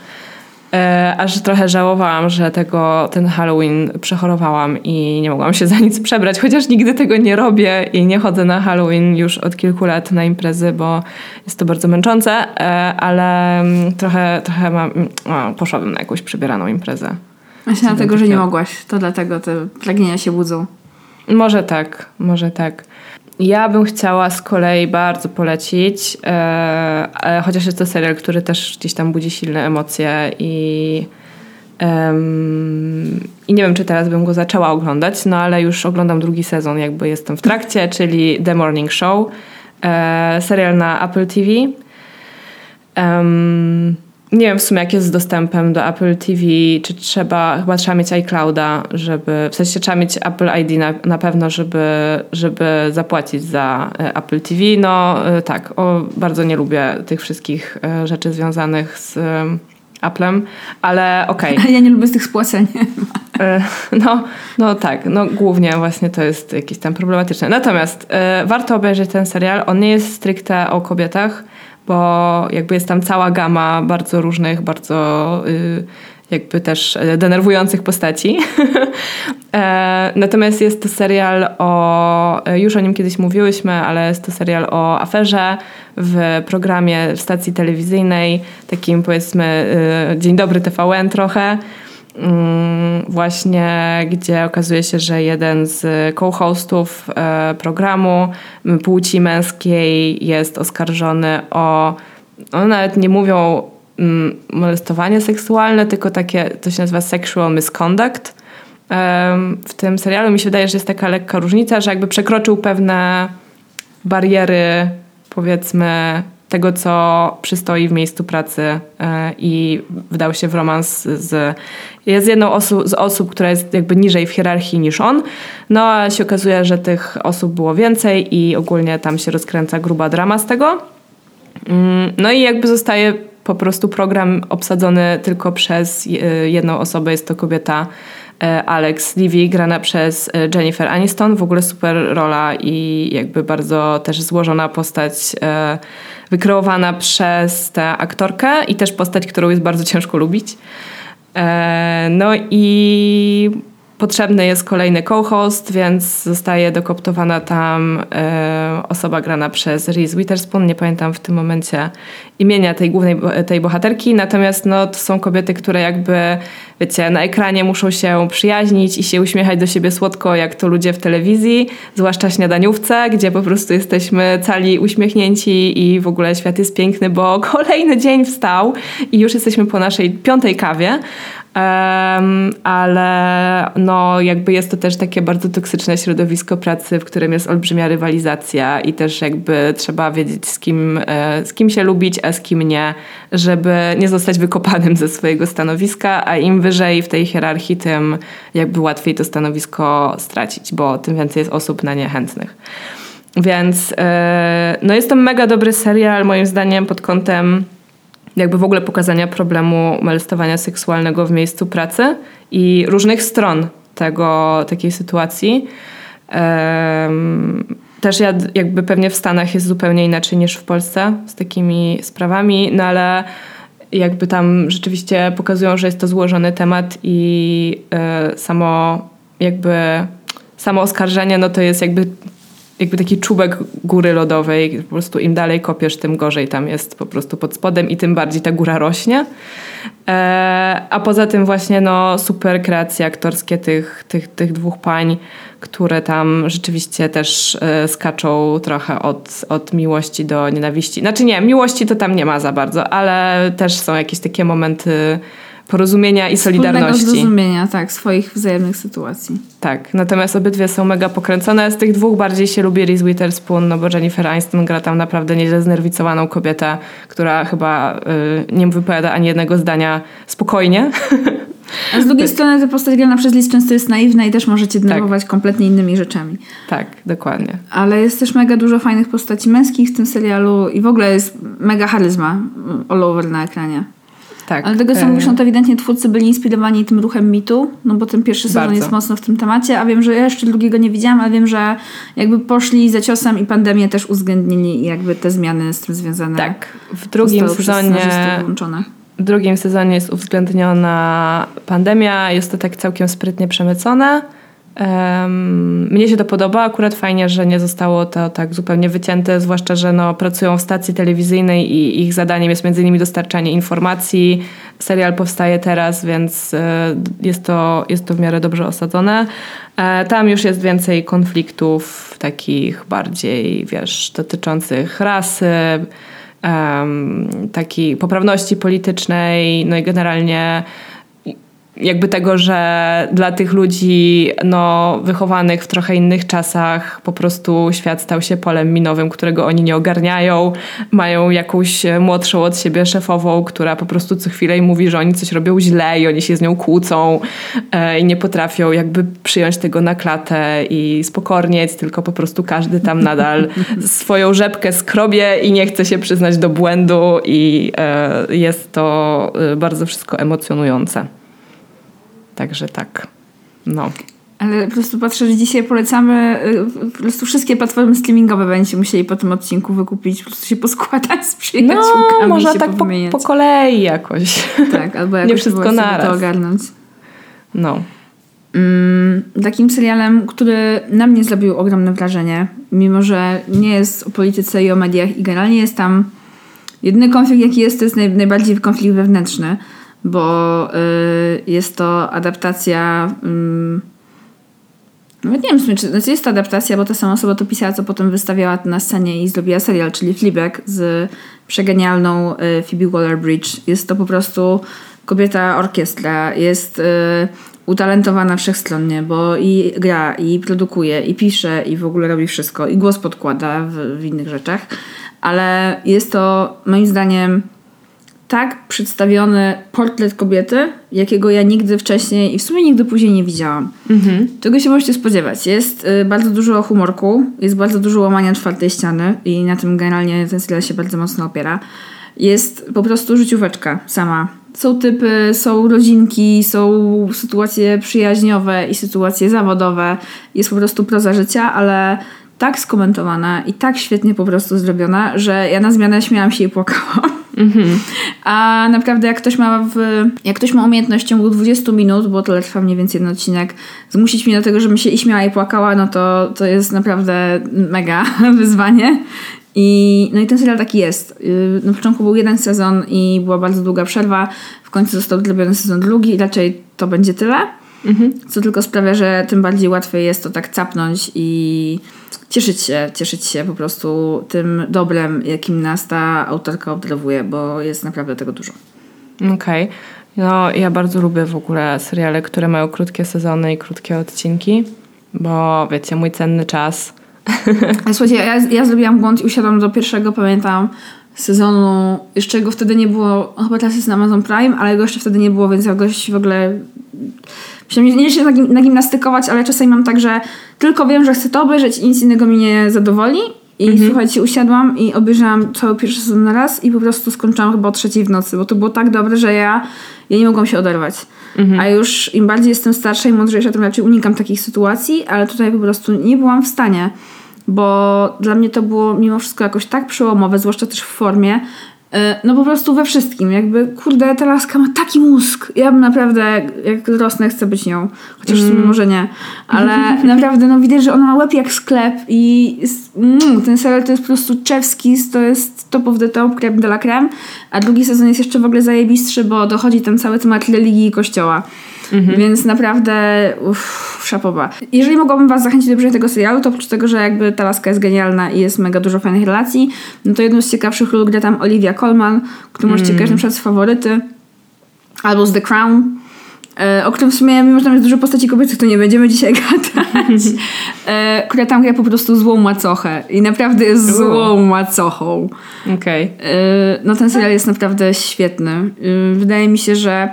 E, aż trochę żałowałam, że tego, ten Halloween przechorowałam i nie mogłam się za nic przebrać, chociaż nigdy tego nie robię i nie chodzę na Halloween już od kilku lat na imprezy, bo jest to bardzo męczące, e, ale mm, trochę, trochę mam, o, poszłabym na jakąś przybieraną imprezę. Myślę dlatego, że nie mogłaś. To dlatego te pragnienia się budzą. Może tak, może tak. Ja bym chciała z kolei bardzo polecić, e, e, chociaż jest to serial, który też gdzieś tam budzi silne emocje i, i nie wiem, czy teraz bym go zaczęła oglądać, no ale już oglądam drugi sezon, jakby jestem w trakcie, czyli The Morning Show, e, serial na Apple TV. Em, nie wiem w sumie jak jest z dostępem do Apple TV, czy trzeba, chyba trzeba mieć iClouda, żeby, w sensie trzeba mieć Apple ID na, na pewno, żeby, żeby zapłacić za e, Apple TV. No e, tak, o, bardzo nie lubię tych wszystkich e, rzeczy związanych z em, Applem, ale okej. Ja nie lubię z tych spłaceń. No, no tak, no głównie właśnie to jest jakieś tam problematyczne. Natomiast warto obejrzeć ten serial. On nie jest stricte o kobietach, bo jakby jest tam cała gama bardzo różnych, bardzo y, jakby też e, denerwujących postaci. e, natomiast jest to serial o, e, już o nim kiedyś mówiłyśmy, ale jest to serial o aferze w programie w stacji telewizyjnej, takim powiedzmy y, Dzień Dobry TVN trochę. Mm, właśnie gdzie okazuje się, że jeden z co-hostów e, programu płci męskiej jest oskarżony o, no nawet nie mówią mm, molestowanie seksualne, tylko takie, to się nazywa sexual misconduct. W tym serialu mi się wydaje, że jest taka lekka różnica, że jakby przekroczył pewne bariery, powiedzmy, tego, co przystoi w miejscu pracy e, i wdał się w romans z, jest jedną osu, z osób, która jest jakby niżej w hierarchii niż on. No a się okazuje, że tych osób było więcej i ogólnie tam się rozkręca gruba drama z tego. Mm, No i jakby zostaje po prostu program obsadzony tylko przez e, jedną osobę, jest to kobieta e, Alex Levy, grana przez Jennifer Aniston. W ogóle super rola i jakby bardzo też złożona postać, wykreowana przez tę aktorkę i też postać, którą jest bardzo ciężko lubić. E, No i potrzebny jest kolejny co-host, więc zostaje dokoptowana tam e, osoba grana przez Reese Witherspoon. Nie pamiętam w tym momencie imienia tej głównej tej bohaterki, natomiast no, to są kobiety, które jakby, wiecie, na ekranie muszą się przyjaźnić i się uśmiechać do siebie słodko, jak to ludzie w telewizji, zwłaszcza śniadaniówce, gdzie po prostu jesteśmy cali uśmiechnięci i w ogóle świat jest piękny, bo kolejny dzień wstał i już jesteśmy po naszej piątej kawie. Em, ale no jakby jest to też takie bardzo toksyczne środowisko pracy, w którym jest olbrzymia rywalizacja i też jakby trzeba wiedzieć z kim, e, z kim się lubić, a z kim nie, żeby nie zostać wykopanym ze swojego stanowiska, a im wyżej w tej hierarchii, tym jakby łatwiej to stanowisko stracić, bo tym więcej jest osób na niechętnych. Więc e, no jest to mega dobry serial moim zdaniem pod kątem jakby w ogóle pokazania problemu molestowania seksualnego w miejscu pracy i różnych stron tego, takiej sytuacji. Też ja, jakby pewnie w Stanach jest zupełnie inaczej niż w Polsce z takimi sprawami, no ale jakby tam rzeczywiście pokazują, że jest to złożony temat i e, samo jakby samo oskarżenie, no to jest jakby jakby taki czubek góry lodowej. Po prostu im dalej kopiesz, tym gorzej tam jest po prostu pod spodem i tym bardziej ta góra rośnie. E, a poza tym właśnie no, super kreacje aktorskie tych, tych, tych dwóch pań, które tam rzeczywiście też e, skaczą trochę od, od miłości do nienawiści. Znaczy nie, miłości to tam nie ma za bardzo, ale też są jakieś takie momenty porozumienia i solidarności. zrozumienia, tak, swoich wzajemnych sytuacji. Tak, natomiast obydwie są mega pokręcone. Z tych dwóch bardziej się lubi Reese Witherspoon, no bo Jennifer Aniston gra tam naprawdę nieźle znerwicowaną kobietę, która chyba y, nie wypowiada ani jednego zdania spokojnie. A z drugiej strony ta postać grana przez Liz często jest naiwna i też możecie denerwować tak. kompletnie innymi rzeczami. Tak, dokładnie. Ale jest też mega dużo fajnych postaci męskich w tym serialu i w ogóle jest mega charyzma all over na ekranie. Tak. Ale tego co mówisz, no to ewidentnie twórcy byli inspirowani tym ruchem mitu, no bo ten pierwszy sezon Bardzo. jest mocno w tym temacie, a wiem, że ja jeszcze drugiego nie widziałam, a wiem, że jakby poszli za ciosem i pandemię też uwzględnili jakby te zmiany z tym związane. Tak. W drugim sezonie w drugim sezonie jest uwzględniona pandemia, jest to tak całkiem sprytnie przemycone. Um, mnie się to podoba, akurat fajnie, że nie zostało to tak zupełnie wycięte, zwłaszcza, że no, pracują w stacji telewizyjnej i ich zadaniem jest między innymi dostarczanie informacji. Serial powstaje teraz, więc e, jest to, jest to w miarę dobrze osadzone. E, tam już jest więcej konfliktów takich bardziej, wiesz, dotyczących rasy, um, takiej poprawności politycznej, no i generalnie jakby tego, że dla tych ludzi no, wychowanych w trochę innych czasach po prostu świat stał się polem minowym, którego oni nie ogarniają. Mają jakąś młodszą od siebie szefową, która po prostu co chwilę im mówi, że oni coś robią źle i oni się z nią kłócą e, i nie potrafią jakby przyjąć tego na klatę i spokornieć, tylko po prostu każdy tam nadal swoją rzepkę skrobie i nie chce się przyznać do błędu i e, jest to e, bardzo wszystko emocjonujące. Także tak. No. Ale po prostu patrzę, że dzisiaj polecamy, y, po prostu wszystkie platformy streamingowe będziecie musieli po tym odcinku wykupić, po prostu się poskładać z przyjaciółkami. No, można tak po, po, kolei jakoś. Tak, albo jakoś Nie wszystko naraz. to ogarnąć. No. Mm, takim serialem, który na mnie zrobił ogromne wrażenie, mimo że nie jest o polityce i o mediach i generalnie jest tam jedyny konflikt jaki jest, to jest naj, najbardziej konflikt wewnętrzny bo y, jest to adaptacja. Y, nawet nie wiem, czy znaczy jest to adaptacja, bo ta sama osoba to pisała, co potem wystawiała na scenie i zrobiła serial, czyli Fleabag z przegenialną y, Phoebe Waller-Bridge. Jest to po prostu kobieta orkiestra, jest y, utalentowana wszechstronnie, bo i gra, i produkuje, i pisze, i w ogóle robi wszystko, i głos podkłada w, w innych rzeczach, ale jest to moim zdaniem tak przedstawiony portret kobiety, jakiego ja nigdy wcześniej i w sumie nigdy później nie widziałam. Mhm. Czego się możecie spodziewać? Jest y, bardzo dużo humorku, jest bardzo dużo łamania czwartej ściany i na tym generalnie ten serial się bardzo mocno opiera. Jest po prostu życióweczka sama. Są typy, są rodzinki, są sytuacje przyjaźniowe i sytuacje zawodowe. Jest po prostu proza życia, ale tak skomentowana i tak świetnie po prostu zrobiona, że ja na zmianę śmiałam się i płakałam. Mm-hmm. A naprawdę jak ktoś ma w, jak ktoś ma umiejętność w ciągu 20 minut, bo tyle trwa mniej więcej jeden odcinek, zmusić mnie do tego, żebym się i śmiała i płakała, no to, to jest naprawdę mega wyzwanie. I, no i ten serial taki jest. Y, na początku był jeden sezon i była bardzo długa przerwa. W końcu został zrobiony sezon drugi i raczej to będzie tyle. Mhm. Co tylko sprawia, że tym bardziej łatwiej jest to tak capnąć i cieszyć się, cieszyć się po prostu tym dobrem, jakim nas ta autorka obdarowuje, bo jest naprawdę tego dużo. Okej. Okay. No, ja bardzo lubię w ogóle seriale, które mają krótkie sezony i krótkie odcinki, bo wiecie, mój cenny czas. Słuchajcie, ja, ja zrobiłam błąd i usiadłam do pierwszego, pamiętam, sezonu, jeszcze go wtedy nie było, chyba teraz jest na Amazon Prime, ale go jeszcze wtedy nie było, więc ja go w ogóle Przynajmniej nie się nagimnastykować, ale czasami mam tak, że tylko wiem, że chcę to obejrzeć i nic innego mnie nie zadowoli. I mhm. słuchajcie, usiadłam i obejrzałam cały pierwszy sezon na raz i po prostu skończyłam chyba o trzeciej w nocy, bo to było tak dobre, że ja, ja nie mogłam się oderwać. Mhm. A już im bardziej jestem starsza i mądrzejsza, tym raczej unikam takich sytuacji, ale tutaj po prostu nie byłam w stanie, bo dla mnie to było mimo wszystko jakoś tak przełomowe, zwłaszcza też w formie, no po prostu we wszystkim. Jakby, kurde, ta laska ma taki mózg. Ja bym naprawdę, jak rosnę, chcę być nią. Chociaż w sumie mm. może nie. Ale naprawdę, no widać, że ona ma łeb jak sklep i mm, ten serial to jest po prostu czewski, to jest top of the top, creme de la creme. A drugi sezon jest jeszcze w ogóle zajebistszy, bo dochodzi tam cały temat religii i kościoła. Mhm. Więc naprawdę uff, szapoba. Jeżeli mogłabym was zachęcić do obejrzenia tego serialu, to oprócz tego, że jakby ta laska jest genialna i jest mega dużo fajnych relacji, no to jedną z ciekawszych ról gra tam Olivia Colman, którą możecie mm. kojarzyć na z faworyty, albo z The Crown. E, o którym w sumie, mimo że tam jest dużo postaci kobiecych, to nie będziemy dzisiaj gadać. e, która tam gra po prostu złą macochę. I naprawdę jest złą macochą. Okej. Okay. E, no ten serial jest naprawdę świetny. Wydaje mi się, że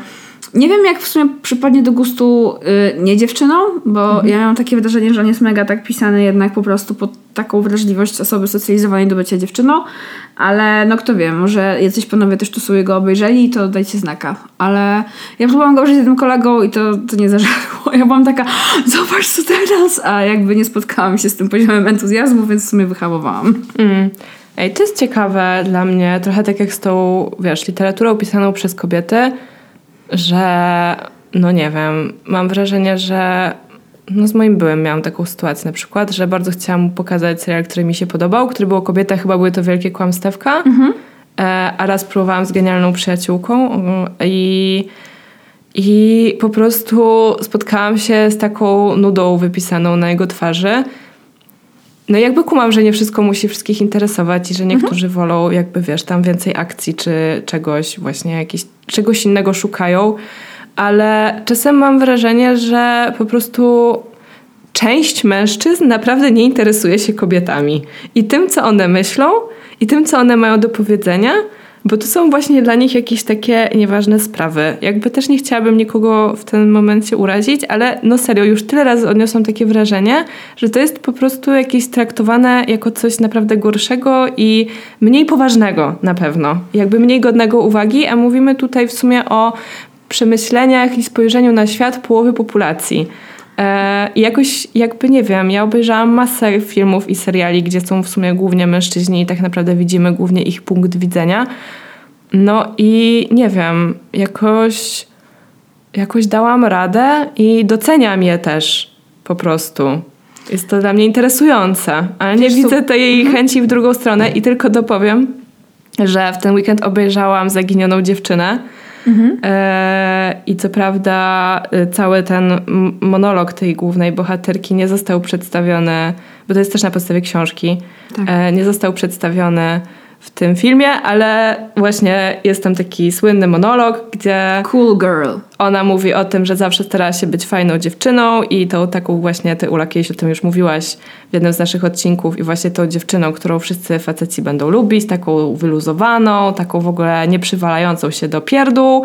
Nie wiem, jak w sumie przypadnie do gustu y, nie dziewczyną, bo mhm. ja mam takie wrażenie, że on jest mega tak pisany jednak po prostu pod taką wrażliwość osoby socjalizowanej do bycia dziewczyną, ale no kto wie, może jacyś panowie też tu sobie go obejrzeli, to dajcie znaka. Ale ja próbowałam go obejrzeć z jednym kolegą i to, to nie zażarło. Ja byłam taka, zobacz co teraz, a jakby nie spotkałam się z tym poziomem entuzjazmu, więc w sumie wyhamowałam. Mm. Ej, to jest ciekawe dla mnie, trochę tak jak z tą, wiesz, literaturą pisaną przez kobiety, że no nie wiem, mam wrażenie, że no z moim byłem miałam taką sytuację na przykład, że bardzo chciałam mu pokazać serial, który mi się podobał, który był o kobietach, chyba były to wielkie kłamstewka, mhm. E, a raz próbowałam z genialną przyjaciółką mm, i i po prostu spotkałam się z taką nudą wypisaną na jego twarzy. No jakby kumam, że nie wszystko musi wszystkich interesować i że niektórzy mhm. wolą jakby wiesz, tam więcej akcji czy czegoś właśnie jakieś, czegoś innego szukają, ale czasem mam wrażenie, że po prostu część mężczyzn naprawdę nie interesuje się kobietami i tym, co one myślą i tym, co one mają do powiedzenia, bo to są właśnie dla nich jakieś takie nieważne sprawy. Jakby też nie chciałabym nikogo w tym momencie urazić, ale no serio, już tyle razy odniosłam takie wrażenie, że to jest po prostu jakieś traktowane jako coś naprawdę gorszego i mniej poważnego na pewno. Jakby mniej godnego uwagi, a mówimy tutaj w sumie o przemyśleniach i spojrzeniu na świat połowy populacji. E, I jakoś, jakby nie wiem, ja obejrzałam masę filmów i seriali, gdzie są w sumie głównie mężczyźni i tak naprawdę widzimy głównie ich punkt widzenia. No i nie wiem, jakoś, jakoś dałam radę i doceniam je też po prostu. Jest to dla mnie interesujące, ale nie widzę tej mhm. chęci w drugą stronę i tylko dopowiem, że w ten weekend obejrzałam Zaginioną dziewczynę Mhm. E, I co prawda y, cały ten monolog tej głównej bohaterki nie został przedstawiony, bo to jest też na podstawie książki, tak. e, nie został przedstawiony w tym filmie, ale właśnie jest tam taki słynny monolog, gdzie. Cool girl. Ona mówi o tym, że zawsze starała się być fajną dziewczyną i tą taką właśnie, ty Ula kiedyś o tym już mówiłaś w jednym z naszych odcinków i właśnie tą dziewczyną, którą wszyscy faceci będą lubić, taką wyluzowaną, taką w ogóle nie przywalającą się do pierdół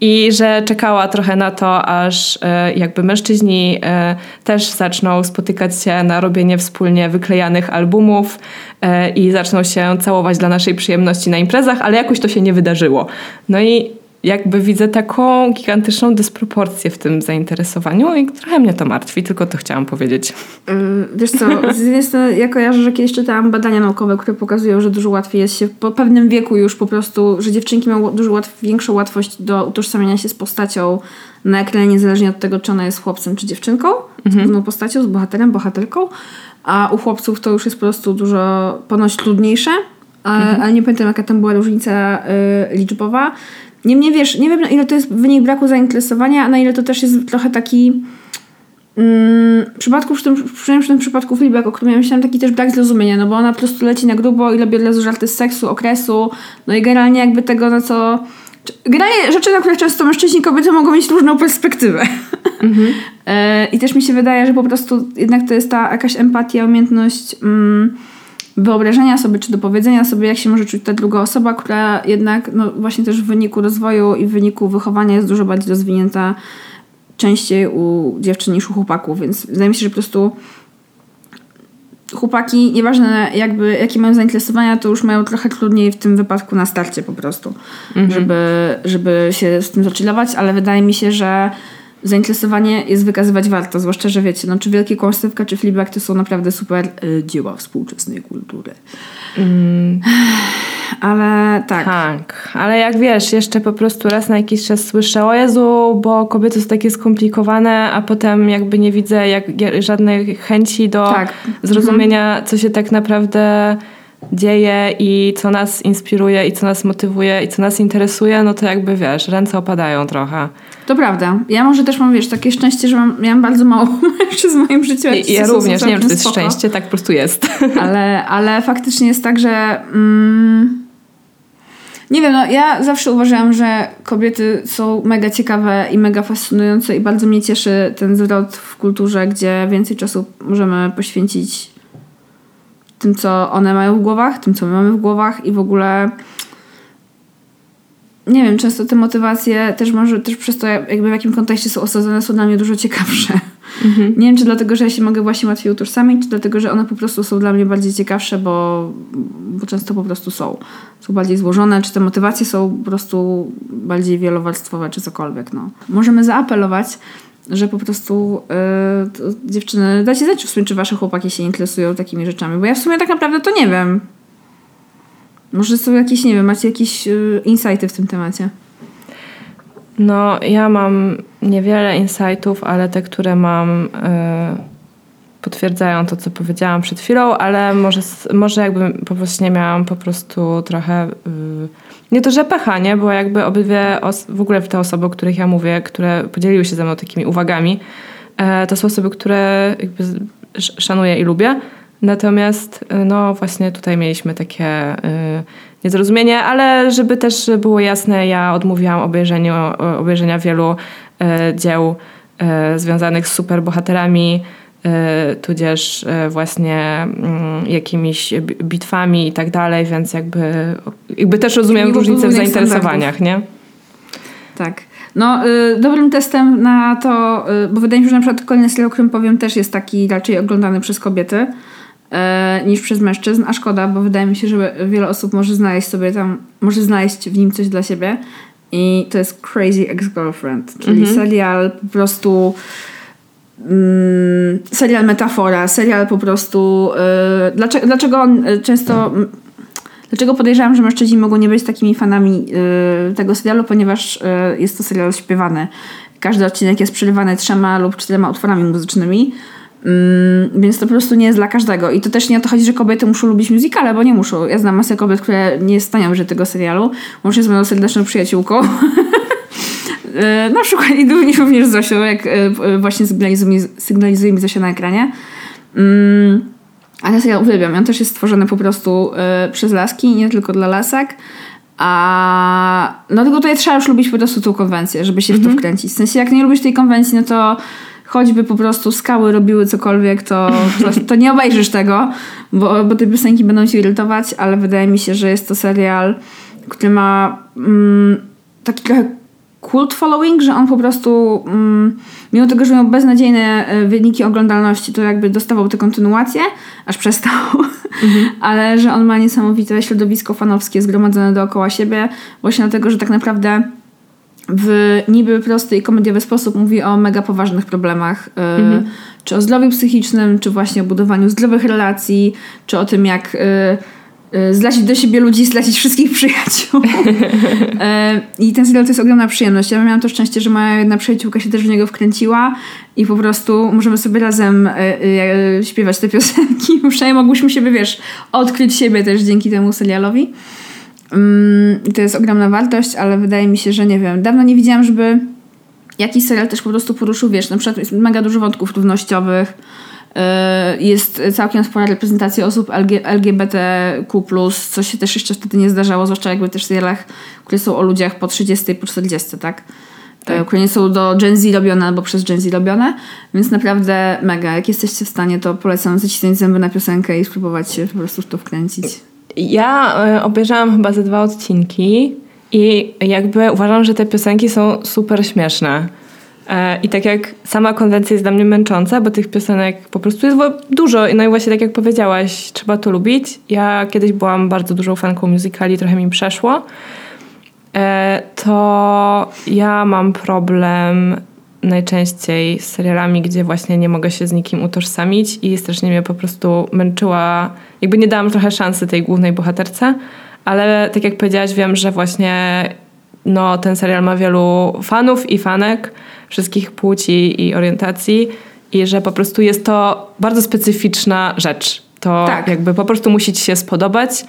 i że czekała trochę na to, aż e, jakby mężczyźni e, też zaczną spotykać się na robienie wspólnie wyklejanych albumów e, i zaczną się całować dla naszej przyjemności na imprezach, ale jakoś to się nie wydarzyło. No i jakby widzę taką gigantyczną dysproporcję w tym zainteresowaniu i trochę mnie to martwi, tylko to chciałam powiedzieć. Mm, wiesz co, z jednej strony ja kojarzę, że kiedyś czytałam badania naukowe, które pokazują, że dużo łatwiej jest się po pewnym wieku już po prostu, że dziewczynki mają dużo łatw większą łatwość do utożsamiania się z postacią na ekranie, niezależnie od tego, czy ona jest chłopcem czy dziewczynką, mhm. z pewną postacią, z bohaterem, bohaterką, a u chłopców to już jest po prostu dużo ponoć trudniejsze, mhm. ale nie pamiętam jaka tam była różnica y, liczbowa. Niemniej wiesz, nie wiem na ile to jest wynik braku zainteresowania, a na ile to też jest trochę taki mm, w przypadku, w tym, przynajmniej w tym przypadku Fleabag, o którym ja myślałam, taki też brak zrozumienia, no bo ona po prostu leci na grubo i robi od razu żarty z seksu, okresu, no i generalnie jakby tego, na co... Generalnie rzeczy, na które często mężczyźni i kobiety mogą mieć różną perspektywę. Mhm. E, I też mi się wydaje, że po prostu jednak to jest ta jakaś empatia, umiejętność... Mm, wyobrażenia sobie, czy do powiedzenia sobie, jak się może czuć ta druga osoba, która jednak no, właśnie też w wyniku rozwoju i w wyniku wychowania jest dużo bardziej rozwinięta częściej u dziewczyn niż u chłopaków, więc wydaje mi się, że po prostu chłopaki, nieważne jakby, jakie mają zainteresowania, to już mają trochę trudniej w tym wypadku na starcie po prostu, mhm. żeby, żeby się z tym zaczynać, ale wydaje mi się, że zainteresowanie jest wykazywać warto, zwłaszcza, że wiecie, no, czy Wielkie Kłamstewka, czy Fleabag to są naprawdę super y, dzieła współczesnej kultury. Mm. Ale tak. Tak, ale jak wiesz, jeszcze po prostu raz na jakiś czas słyszę, o Jezu, bo kobiety są takie skomplikowane, a potem jakby nie widzę jak, żadnej chęci do tak. zrozumienia, mhm. co się tak naprawdę dzieje i co nas inspiruje i co nas motywuje i co nas interesuje, no to jakby wiesz, ręce opadają trochę. To prawda. Ja może też mam, wiesz, takie szczęście, że mam, miałam bardzo mało mężczyzn w moim życiu. I, ja również, nie wiem, czy to jest spoko. szczęście, tak po prostu jest. Ale, ale faktycznie jest tak, że... Mm, nie wiem, no ja zawsze uważałam, że kobiety są mega ciekawe i mega fascynujące i bardzo mnie cieszy ten zwrot w kulturze, gdzie więcej czasu możemy poświęcić tym, co one mają w głowach, tym, co my mamy w głowach i w ogóle nie wiem, często te motywacje też może też przez to, jakby w jakim kontekście są osadzone, są dla mnie dużo ciekawsze. Mhm. Nie wiem, czy dlatego, że ja się mogę właśnie łatwiej utożsamić, czy dlatego, że one po prostu są dla mnie bardziej ciekawsze, bo, bo często po prostu są. Są bardziej złożone, czy te motywacje są po prostu bardziej wielowarstwowe, czy cokolwiek. No. Możemy zaapelować, że po prostu yy, dziewczyny, dajcie znać w sumie, czy wasze chłopaki się interesują takimi rzeczami, bo ja w sumie tak naprawdę to nie wiem. Może są jakieś, nie wiem, macie jakieś yy, insighty w tym temacie? No, ja mam niewiele insightów, ale te, które mam, yy, potwierdzają to, co powiedziałam przed chwilą, ale może, może jakby po prostu nie miałam po prostu trochę. Yy, nie to, że pecha, nie? Bo jakby obydwie, w ogóle te osoby, o których ja mówię, które podzieliły się ze mną takimi uwagami, yy, to są osoby, które jakby szanuję i lubię. Natomiast, y, no właśnie tutaj mieliśmy takie niezrozumienie, ale żeby też było jasne, ja odmówiłam obejrzenia wielu e, dzieł e, związanych z superbohaterami, e, tudzież właśnie mm, jakimiś bitwami i tak dalej, więc jakby, jakby też rozumiem różnicę w zainteresowaniach, nie? Tak. No, y, dobrym testem na to, y, bo wydaje mi się, że na przykład kolejny serial, o którym powiem, też jest taki raczej oglądany przez kobiety e, niż przez mężczyzn, a szkoda, bo wydaje mi się, że wiele osób może znaleźć sobie tam, może znaleźć w nim coś dla siebie i to jest Crazy Ex-Girlfriend, czyli mhm. serial po prostu serial metafora, serial po prostu e, dlaczego, dlaczego on e, często Dlaczego podejrzewam, że mężczyźni mogą nie być takimi fanami y, tego serialu? Ponieważ y, jest to serial śpiewany. Każdy odcinek jest przerywany trzema lub czterema utworami muzycznymi. Mm, więc to po prostu nie jest dla każdego. I to też nie o to chodzi, że kobiety muszą lubić muzykale, bo nie muszą. Ja znam masę kobiet, które nie stają że tego serialu. Łącznie z moją serdeczną przyjaciółką. E, na przykład i również z Zosią, jak e, e, właśnie sygnalizuje, sygnalizuje mi Zosia na ekranie. Mm, a serial uwielbiam. On też jest stworzony po prostu przez laski, nie tylko dla lasek. A no tylko tutaj trzeba już lubić po prostu tą konwencję, żeby się w to mhm. wkręcić. W sensie jak nie lubisz tej konwencji, no to choćby po prostu skały robiły cokolwiek, to, to, to nie obejrzysz tego, bo, bo te piosenki będą cię irytować, ale wydaje mi się, że jest to serial, który ma mm, taki trochę cult following, że on po prostu mm, mimo tego, że miał beznadziejne e, wyniki oglądalności, to jakby dostawał tę kontynuację, aż przestał, mhm. ale że on ma niesamowite środowisko fanowskie zgromadzone dookoła siebie, właśnie dlatego, że tak naprawdę w niby prosty i komediowy sposób mówi o mega poważnych problemach. E, mhm. Czy o zdrowiu psychicznym, czy właśnie o budowaniu zdrowych relacji, czy o tym, jak y, zlecić do siebie ludzi, zlecić wszystkich przyjaciół. I ten serial to jest ogromna przyjemność. Ja miałam to szczęście, że moja jedna przyjaciółka się też w niego wkręciła i po prostu możemy sobie razem śpiewać te piosenki. Przynajmniej mogłyśmy siebie, wiesz, odkryć siebie też dzięki temu serialowi. Mm, I to jest ogromna wartość, ale wydaje mi się, że nie wiem. Dawno nie widziałam, żeby jakiś serial też po prostu poruszył, wiesz, na przykład jest mega dużo wątków równościowych, y, jest całkiem spora reprezentacja osób LGBTQ+, co się też jeszcze wtedy nie zdarzało, zwłaszcza jakby też w serialach, które są o ludziach po 30 i po 40, tak? tak. Które nie są do Gen Z robione albo przez Gen Z robione, więc naprawdę mega. Jak jesteście w stanie, to polecam zacisnąć zęby na piosenkę i spróbować się po prostu w to wkręcić. Ja e, obejrzałam chyba ze dwa odcinki i jakby uważam, że te piosenki są super śmieszne. E, I tak jak sama konwencja jest dla mnie męcząca, bo tych piosenek po prostu jest dużo. No i właśnie tak jak powiedziałaś, trzeba to lubić. Ja kiedyś byłam bardzo dużą fanką musicali, trochę mi przeszło. E, to ja mam problem najczęściej z serialami, gdzie właśnie nie mogę się z nikim utożsamić i strasznie mnie po prostu męczyła, jakby nie dałam trochę szansy tej głównej bohaterce, ale tak jak powiedziałaś, wiem, że właśnie no, ten serial ma wielu fanów i fanek wszystkich płci i orientacji i że po prostu jest to bardzo specyficzna rzecz. To tak. jakby po prostu musi ci się spodobać.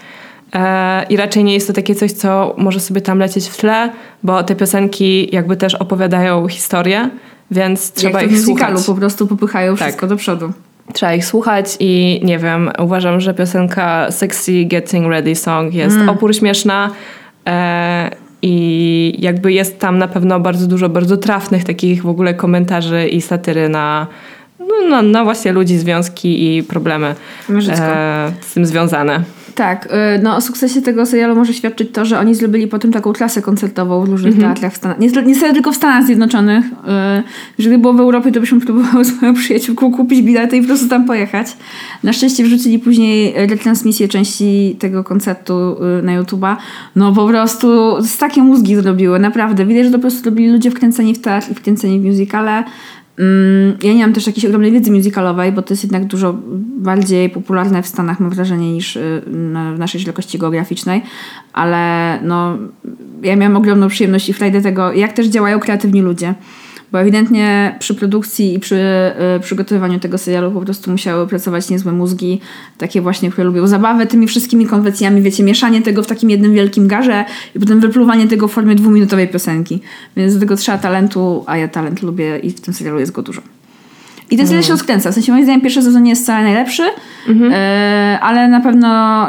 E, I raczej nie jest to takie coś, co może sobie tam lecieć w tle, bo te piosenki jakby też opowiadają historię, więc trzeba Jak ich słuchać. po prostu popychają tak. wszystko do przodu. Trzeba ich słuchać i nie wiem, uważam, że piosenka Sexy Getting Ready Song jest mm. opór śmieszna e, i jakby jest tam na pewno bardzo dużo bardzo trafnych takich w ogóle komentarzy i satyry na no, no, no właśnie ludzi, związki i problemy e, z tym związane. Tak, y, no o sukcesie tego serialu może świadczyć to, że oni zrobili potem taką klasę koncertową w różnych Mhm. teatrach w Stanach. Niestety, niestety tylko w Stanach Zjednoczonych. Y, Jeżeli było w Europie, to byśmy próbowały z moją przyjaciółką kupić bilety i po prostu tam pojechać. Na szczęście wrzucili później y, retransmisję części tego koncertu y, na YouTube'a. No po prostu z takie mózgi zrobiły, naprawdę. Widać, że to po prostu robili ludzie wkręceni w teatr i wkręceni w musicale. Mm, Ja nie mam też jakiejś ogromnej wiedzy musicalowej, bo to jest jednak dużo bardziej popularne w Stanach, mam wrażenie, niż y, w naszej szerokości geograficznej, ale no, ja miałam ogromną przyjemność i frajdę tego, jak też działają kreatywni ludzie. Bo ewidentnie przy produkcji i przy y, przygotowywaniu tego serialu po prostu musiały pracować niezłe mózgi, takie właśnie, które lubią zabawę tymi wszystkimi konwencjami, wiecie, mieszanie tego w takim jednym wielkim garze i potem wypluwanie tego w formie dwuminutowej piosenki. Więc do tego trzeba talentu, a ja talent lubię i w tym serialu jest go dużo. I ten serial się rozkręca. W sensie moim zdaniem pierwszy sezon nie jest wcale najlepszy, e, ale na pewno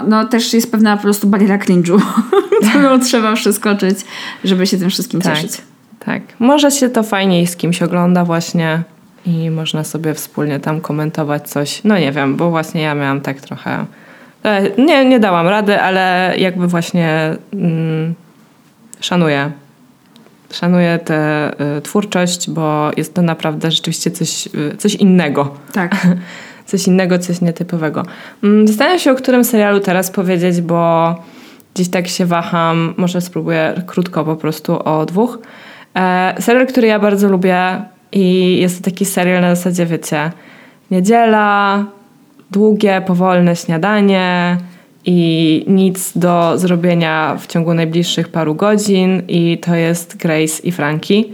no, też jest pewna po prostu bariera cringe'u, którą trzeba przeskoczyć, żeby się tym wszystkim Tak. cieszyć. Tak. Może się to fajniej z kimś ogląda właśnie i można sobie wspólnie tam komentować coś. No nie wiem, bo właśnie ja miałam tak trochę... e, Nie, nie dałam rady, ale jakby właśnie mm, szanuję. Szanuję tę y, twórczość, bo jest to naprawdę rzeczywiście coś, y, coś innego. Tak. Coś innego, coś nietypowego. Mm, Zastanawiam się, o którym serialu teraz powiedzieć, bo gdzieś tak się waham. Może spróbuję krótko po prostu o dwóch. E, serial, który ja bardzo lubię i jest to taki serial na zasadzie, wiecie, niedziela, długie, powolne śniadanie i nic do zrobienia w ciągu najbliższych paru godzin i to jest Grace i Frankie.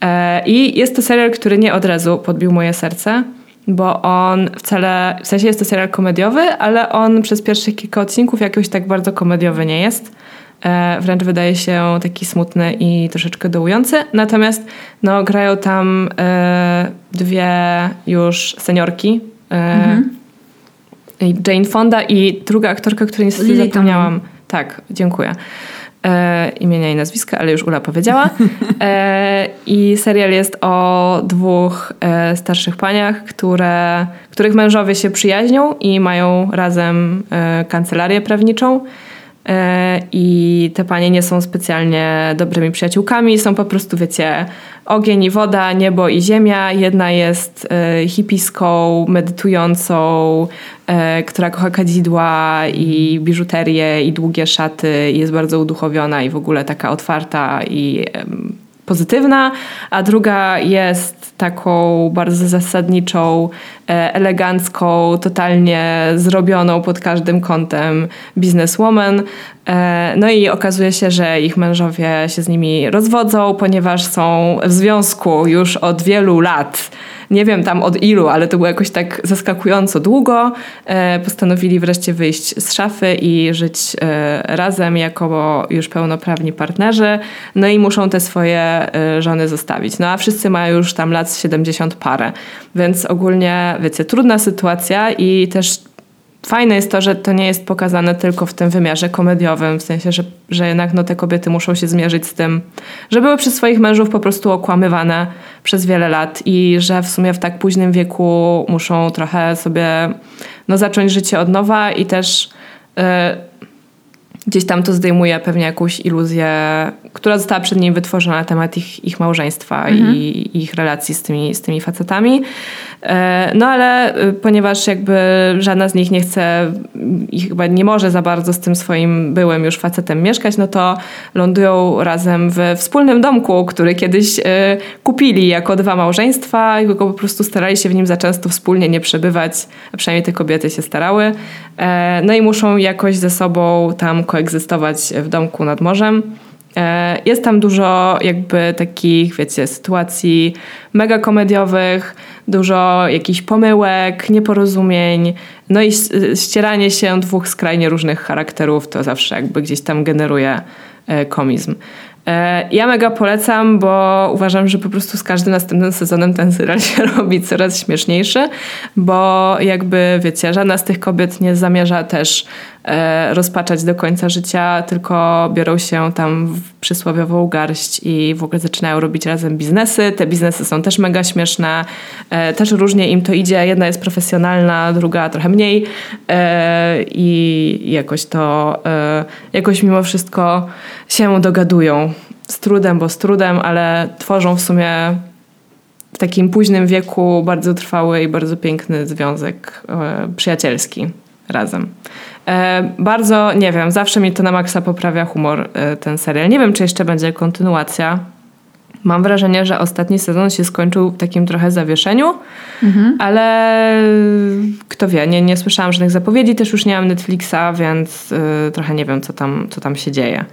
E, I jest to serial, który nie od razu podbił moje serce, bo on wcale, w sensie jest to serial komediowy, ale on przez pierwszych kilka odcinków jakoś tak bardzo komediowy nie jest. E, wręcz wydaje się taki smutny i troszeczkę dołujący. Natomiast no, grają tam e, dwie już seniorki. E, i Jane Fonda i druga aktorka, której niestety Lily zapomniałam. Tak, dziękuję. E, imienia i nazwiska, ale już Ula powiedziała. E, I serial jest o dwóch e, starszych paniach, które, których mężowie się przyjaźnią i mają razem kancelarię prawniczą. E, I te panie nie są specjalnie dobrymi przyjaciółkami, są po prostu, wiecie, ogień i woda, niebo i ziemia. Jedna jest e, hipiską, medytującą, e, która kocha kadzidła i biżuterię i długie szaty i jest bardzo uduchowiona i w ogóle taka otwarta i pozytywna, a druga jest taką bardzo zasadniczą, e, elegancką, totalnie zrobioną pod każdym kątem bizneswoman. E, No i okazuje się, że ich mężowie się z nimi rozwodzą, ponieważ są w związku już od wielu lat. Nie wiem tam od ilu, ale to było jakoś tak zaskakująco długo. E, Postanowili wreszcie wyjść z szafy i żyć e, razem jako już pełnoprawni partnerzy. No i muszą te swoje e, żony zostawić. No a wszyscy mają już tam lat z 70 parę. Więc ogólnie, wiecie, trudna sytuacja i też fajne jest to, że to nie jest pokazane tylko w tym wymiarze komediowym, w sensie, że, że jednak no, te kobiety muszą się zmierzyć z tym, że były przez swoich mężów po prostu okłamywane przez wiele lat i że w sumie w tak późnym wieku muszą trochę sobie no, zacząć życie od nowa i też e, gdzieś tam to zdejmuje pewnie jakąś iluzję, która została przed nim wytworzona na temat ich, ich małżeństwa i, i ich relacji z tymi, z tymi facetami. E, No ale y, ponieważ jakby żadna z nich nie chce i chyba nie może za bardzo z tym swoim byłym już facetem mieszkać, no to lądują razem we wspólnym domku, który kiedyś y, kupili jako dwa małżeństwa i tylko po prostu starali się w nim za często wspólnie nie przebywać, a przynajmniej te kobiety się starały. E, No i muszą jakoś ze sobą tam koegzystować w domku nad morzem. E, Jest tam dużo jakby takich, wiecie, sytuacji mega komediowych, dużo jakichś pomyłek, nieporozumień, no i ścieranie się dwóch skrajnie różnych charakterów to zawsze jakby gdzieś tam generuje e, komizm. E, ja mega polecam, bo uważam, że po prostu z każdym następnym sezonem ten serial się robi coraz śmieszniejszy, bo jakby wiecie, żadna z tych kobiet nie zamierza też e, rozpaczać do końca życia, tylko biorą się tam w przysłowiową garść i w ogóle zaczynają robić razem biznesy. Te biznesy są też mega śmieszne, e, też różnie im to idzie. Jedna jest profesjonalna, druga trochę mniej i jakoś to, jakoś mimo wszystko się dogadują z trudem, bo z trudem, ale tworzą w sumie w takim późnym wieku bardzo trwały i bardzo piękny związek e, przyjacielski razem. E, bardzo, nie wiem, zawsze mi to na maksa poprawia humor e, ten serial. Nie wiem, czy jeszcze będzie kontynuacja. Mam wrażenie, że ostatni sezon się skończył w takim trochę zawieszeniu, mhm. ale kto wie, nie, nie słyszałam żadnych zapowiedzi, też już nie mam Netflixa, więc y, trochę nie wiem, co tam, co tam się dzieje.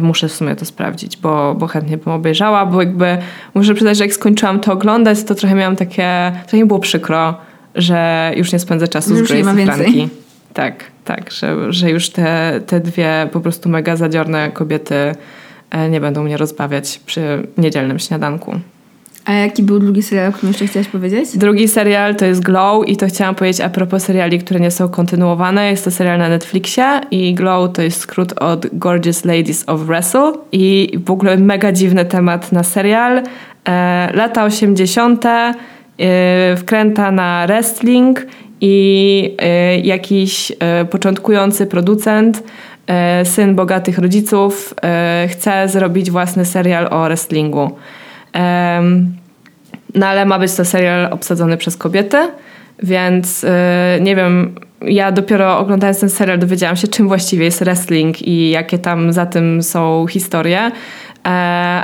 Muszę w sumie to sprawdzić, bo, bo chętnie bym obejrzała, bo jakby muszę przyznać, że jak skończyłam to oglądać, to trochę miałam takie, trochę mi było przykro, że już nie spędzę czasu już z Grace i Franki. Tak, tak, że, że już te, te dwie po prostu mega zadziorne kobiety e, nie będą mnie rozbawiać przy niedzielnym śniadanku. A jaki był drugi serial, o którym jeszcze chciałaś powiedzieć? Drugi serial to jest Glow i to chciałam powiedzieć a propos seriali, które nie są kontynuowane. Jest to serial na Netflixie i Glow to jest skrót od Gorgeous Ladies of Wrestle i w ogóle mega dziwny temat na serial. E, lata 80. E, wkręta na wrestling i e, jakiś początkujący producent syn bogatych rodziców chce zrobić własny serial o wrestlingu. No ale ma być to serial obsadzony przez kobiety, więc y, nie wiem, ja dopiero oglądając ten serial dowiedziałam się, czym właściwie jest wrestling i jakie tam za tym są historie. E,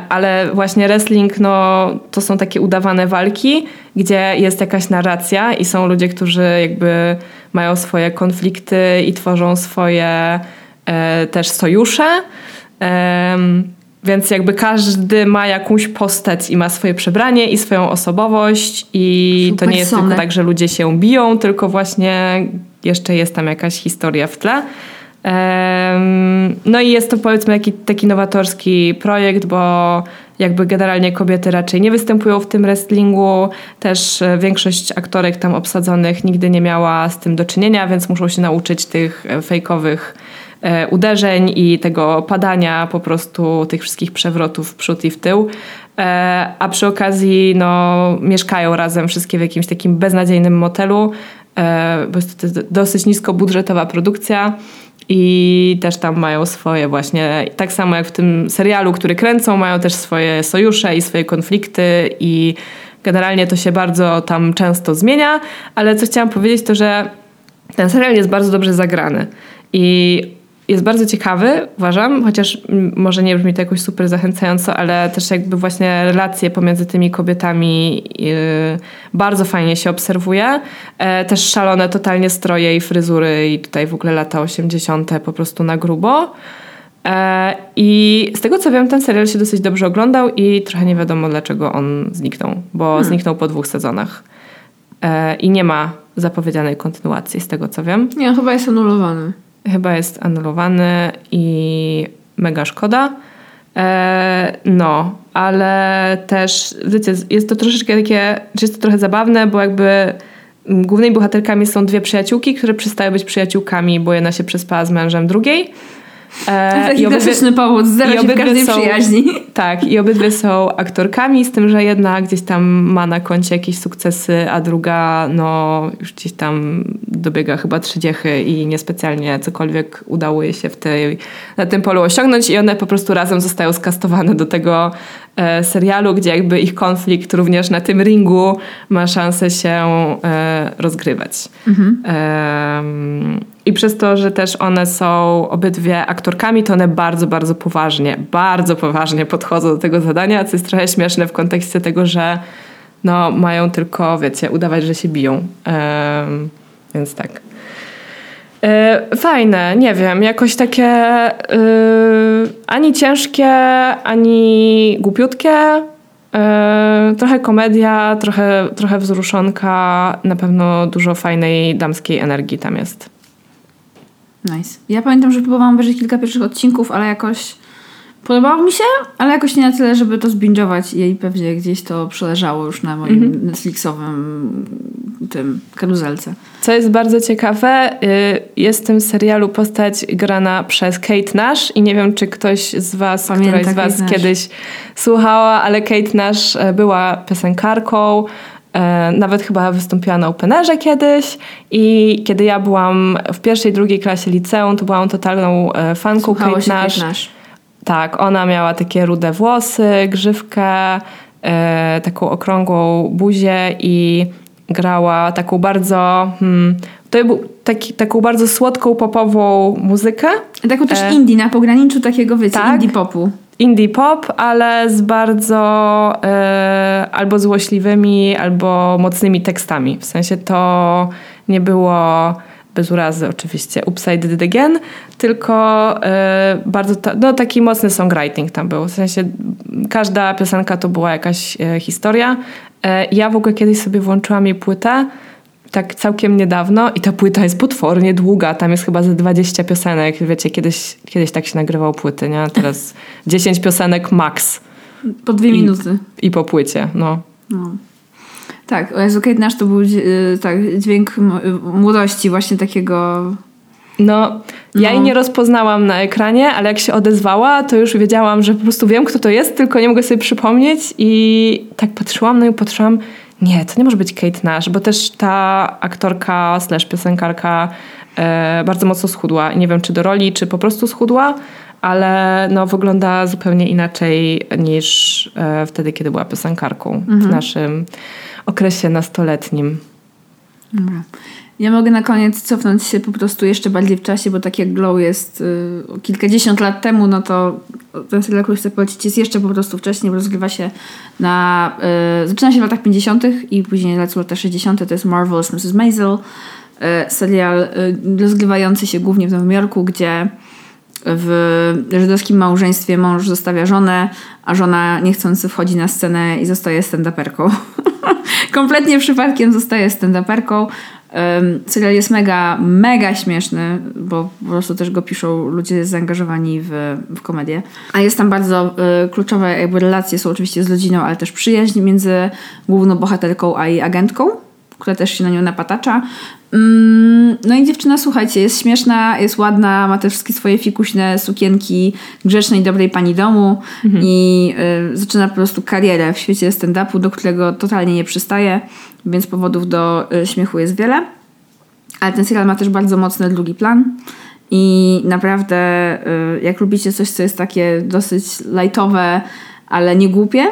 ale właśnie wrestling, no, to są takie udawane walki, gdzie jest jakaś narracja i są ludzie, którzy jakby mają swoje konflikty i tworzą swoje e, też sojusze. Więc jakby każdy ma jakąś postać i ma swoje przebranie i swoją osobowość i to nie jest tylko tak, że ludzie się biją, tylko właśnie jeszcze jest tam jakaś historia w tle. No i jest to powiedzmy taki, taki nowatorski projekt, bo jakby generalnie kobiety raczej nie występują w tym wrestlingu. Też e, większość aktorek tam obsadzonych nigdy nie miała z tym do czynienia, więc muszą się nauczyć tych e, fejkowych uderzeń i tego padania po prostu tych wszystkich przewrotów w przód i w tył. E, a przy okazji no, mieszkają razem wszystkie w jakimś takim beznadziejnym motelu, e, bo jest to dosyć niskobudżetowa produkcja. I też tam mają swoje właśnie, tak samo jak w tym serialu, który kręcą, mają też swoje sojusze i swoje konflikty i generalnie to się bardzo tam często zmienia, ale co chciałam powiedzieć to, że ten serial jest bardzo dobrze zagrany i jest bardzo ciekawy, uważam, chociaż może nie brzmi to jakoś super zachęcająco, ale też jakby właśnie relacje pomiędzy tymi kobietami yy, bardzo fajnie się obserwuje. E, też szalone totalnie stroje i fryzury i tutaj w ogóle lata 80. po prostu na grubo. E, I z tego co wiem, ten serial się dosyć dobrze oglądał i trochę nie wiadomo dlaczego on zniknął, bo hmm. zniknął po dwóch sezonach. E, I nie ma zapowiedzianej kontynuacji z tego co wiem. Nie, chyba jest anulowany chyba jest anulowany i mega szkoda. E, no, ale też, wiecie, jest to troszeczkę takie, jest to trochę zabawne, bo jakby głównymi bohaterkami są dwie przyjaciółki, które przestają być przyjaciółkami, bo jedna się przespała z mężem drugiej. E, powód, się w każdej są, przyjaźni. Tak, i obydwie są aktorkami, z tym, że jedna gdzieś tam ma na koncie jakieś sukcesy, a druga no już gdzieś tam dobiega chyba trzydziechy i niespecjalnie cokolwiek udało jej się w tej, na tym polu osiągnąć i one po prostu razem zostają skastowane do tego e, serialu, gdzie jakby ich konflikt również na tym ringu ma szansę się e, rozgrywać. Mhm. I przez to, że też one są obydwie aktorkami, to one bardzo, bardzo poważnie, bardzo poważnie podchodzą do tego zadania, co jest trochę śmieszne w kontekście tego, że no, mają tylko, wiecie, udawać, że się biją. Um, więc tak. E, fajne, nie wiem, jakoś takie yy, ani ciężkie, ani głupiutkie. Yy, trochę komedia, trochę, trochę wzruszonka, na pewno dużo fajnej damskiej energii tam jest. Nice. Ja pamiętam, że próbowałam obejrzeć kilka pierwszych odcinków, ale jakoś Podobało mi się, ale jakoś nie na tyle, żeby to zbingować i pewnie gdzieś to przeleżało już na moim Mhm. Netflixowym tym karuzelce. Co jest bardzo ciekawe, y, jest w tym serialu postać grana przez Kate Nash i nie wiem, czy ktoś z was, Pamięta któraś z was Kate Nash. kiedyś słuchała, ale Kate Nash e, była piosenkarką, nawet chyba wystąpiła na Openerze kiedyś i kiedy ja byłam w pierwszej, drugiej klasie liceum, to byłam totalną e, fanką Słuchało Kate Nash. Kate Nash. Tak, ona miała takie rude włosy, grzywkę, e, taką okrągłą buzię i grała taką bardzo. Hmm, to był taki, taką bardzo słodką, popową muzykę. Taką też E, indie, na pograniczu takiego, wiecie, tak. indie popu. Indie pop, ale z bardzo e, albo złośliwymi, albo mocnymi tekstami. W sensie to nie było bez urazy oczywiście Upside It Again, tylko e, bardzo ta, no, taki mocny songwriting tam był. W sensie każda piosenka to była jakaś e, historia. Ja w ogóle kiedyś sobie włączyłam jej płytę tak całkiem niedawno i ta płyta jest potwornie długa. Tam jest chyba ze 20 piosenek. Wiecie, kiedyś, kiedyś tak się nagrywał płyty, nie? Teraz 10 piosenek max Po dwie I- minuty. i po płycie, no. No. Tak, o Jezu, Kate Nash to był y, tak, dźwięk młodości, właśnie takiego... No, ja No. jej nie rozpoznałam na ekranie, ale jak się odezwała, to już wiedziałam, że po prostu wiem, kto to jest, tylko nie mogę sobie przypomnieć i tak patrzyłam, no i patrzyłam, nie, to nie może być Kate Nash, bo też ta aktorka slash piosenkarka e, bardzo mocno schudła. Nie wiem, czy do roli, czy po prostu schudła, ale no, wygląda zupełnie inaczej niż e, wtedy, kiedy była piosenkarką w naszym okresie nastoletnim. Dobra. Ja mogę na koniec cofnąć się po prostu jeszcze bardziej w czasie, bo tak jak Glow jest y, kilkadziesiąt lat temu, no to ten serial, który chcę polecić, jest jeszcze po prostu wcześniej, bo rozgrywa się na... Y, zaczyna się w latach 50. i później lecą lata 60. To jest Marvelous Mrs. Maisel. Y, serial y, rozgrywający się głównie w Nowym Jorku, gdzie w żydowskim małżeństwie mąż zostawia żonę, a żona niechcący wchodzi na scenę i zostaje stand-uperką. Kompletnie przypadkiem zostaje stand-uperką. Serial jest mega, mega śmieszny, bo po prostu też go piszą ludzie zaangażowani w, w komedię. A jest tam bardzo y, kluczowe jakby relacje są oczywiście z rodziną, ale też przyjaźń między główną bohaterką a jej agentką, która też się na nią napatacza. Mm, no i dziewczyna, słuchajcie, jest śmieszna, jest ładna, ma te wszystkie swoje fikuśne sukienki grzecznej, dobrej pani domu i y, zaczyna po prostu karierę w świecie stand-upu, do którego totalnie nie przystaje, więc powodów do y, śmiechu jest wiele. Ale ten serial ma też bardzo mocny drugi plan i naprawdę y, jak lubicie coś, co jest takie dosyć lightowe, ale nie głupie,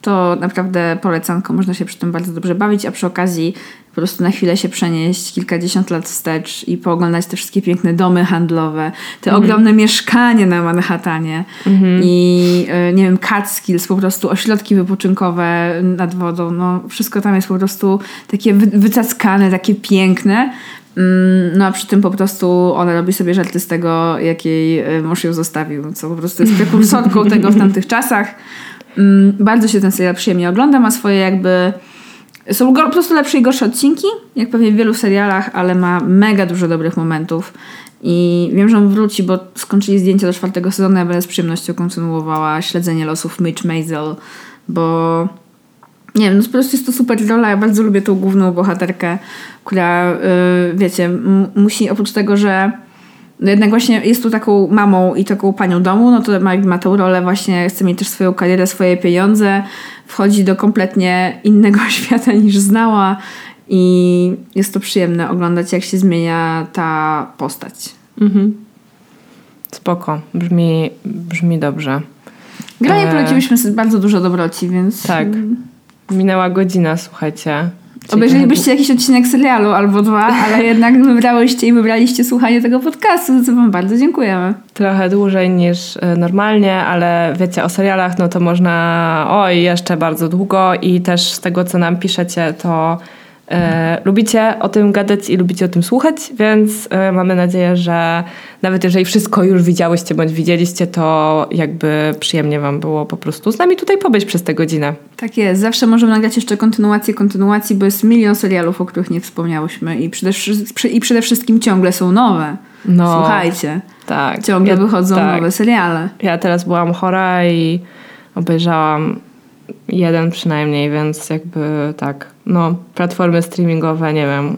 to naprawdę polecanko, można się przy tym bardzo dobrze bawić, a przy okazji po prostu na chwilę się przenieść kilkadziesiąt lat wstecz i pooglądać te wszystkie piękne domy handlowe, te ogromne mieszkania na Manhattanie i y, nie wiem, Catskills, po prostu ośrodki wypoczynkowe nad wodą, no wszystko tam jest po prostu takie wy, wycackane, takie piękne. Mm, No a przy tym po prostu ona robi sobie żarty z tego, jak jej y, mąż ją zostawił, co po prostu jest prekursorką tego w tamtych czasach. Mm, Bardzo się ten serial przyjemnie ogląda, ma swoje jakby... Są po prostu lepsze i gorsze odcinki, jak pewnie w wielu serialach, ale ma mega dużo dobrych momentów. I wiem, że on wróci, bo skończyli zdjęcia do czwartego sezonu, ja będę z przyjemnością kontynuowała śledzenie losów Mitch Maisel, bo nie wiem, no po prostu jest to super rola. Ja bardzo lubię tą główną bohaterkę, która, yy, wiecie, musi oprócz tego, że no jednak właśnie jest tu taką mamą i taką panią domu, no to ma, ma tą rolę właśnie, chce mieć też swoją karierę, swoje pieniądze, wchodzi do kompletnie innego świata niż znała i jest to przyjemne oglądać, jak się zmienia ta postać. Mhm. Spoko, brzmi, brzmi dobrze. Granie sobie bardzo dużo dobroci, więc Tak. Minęła godzina, słuchajcie. Obejrzelibyście jakiś odcinek serialu albo dwa, ale jednak wybrałyście i wybraliście słuchanie tego podcastu, za co wam bardzo dziękujemy. Trochę dłużej niż e, normalnie, ale wiecie, o serialach no to można oj, jeszcze bardzo długo i też z tego, co nam piszecie, to e, lubicie o tym gadać i lubicie o tym słuchać, więc e, mamy nadzieję, że nawet jeżeli wszystko już widziałyście bądź widzieliście, to jakby przyjemnie wam było po prostu z nami tutaj pobyć przez tę godzinę. Tak jest. Zawsze możemy nagrać jeszcze kontynuację kontynuacji, bo jest milion serialów, o których nie wspomniałyśmy i przede, i przede wszystkim ciągle są nowe. No. Słuchajcie. Tak. Ciągle ja, wychodzą tak. nowe seriale. Ja teraz byłam chora i obejrzałam jeden przynajmniej, więc jakby tak, no, platformy streamingowe, nie wiem,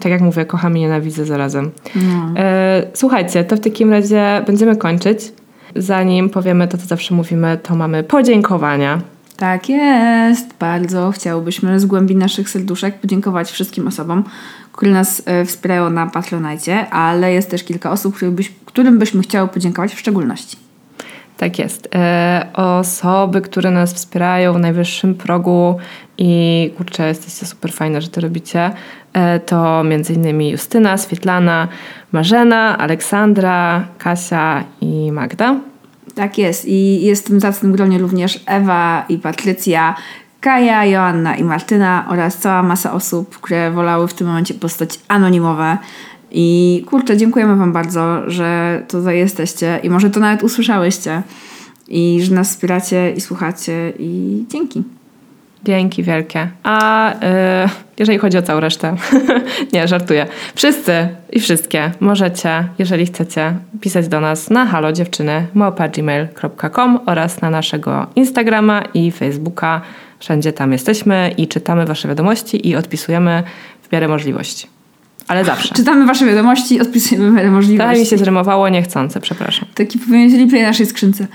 tak jak mówię, kocham i nienawidzę zarazem. No. E, słuchajcie, to w takim razie będziemy kończyć. Zanim powiemy to, co zawsze mówimy, to mamy podziękowania. Tak jest. Bardzo chciałbyśmy z głębi naszych serduszek podziękować wszystkim osobom, które nas e, wspierają na Patronite, ale jest też kilka osób, którym, byś, którym byśmy chciały podziękować w szczególności. Tak jest. E, osoby, które nas wspierają w najwyższym progu i kurczę, jesteście super fajne, że to robicie, e, to m.in. Justyna, Swietlana, Marzena, Aleksandra, Kasia i Magda. Tak jest. I jest w tym zacnym gronie również Ewa i Patrycja, Kaja, Joanna i Martyna oraz cała masa osób, które wolały w tym momencie postać anonimowe. I kurczę, dziękujemy Wam bardzo, że tutaj jesteście i może to nawet usłyszałyście i że nas wspieracie i słuchacie i dzięki. Dzięki wielkie. A y, jeżeli chodzi o całą resztę, nie, żartuję. Wszyscy i wszystkie możecie, jeżeli chcecie, pisać do nas na halodziewczyny.gmail.com oraz na naszego Instagrama i Facebooka. Wszędzie tam jesteśmy i czytamy wasze wiadomości i odpisujemy w miarę możliwości. Ale zawsze. Czytamy Wasze wiadomości, odpisujemy możliwości. Tak mi się zrymowało niechcące, przepraszam. Taki powinien replay naszej skrzynce.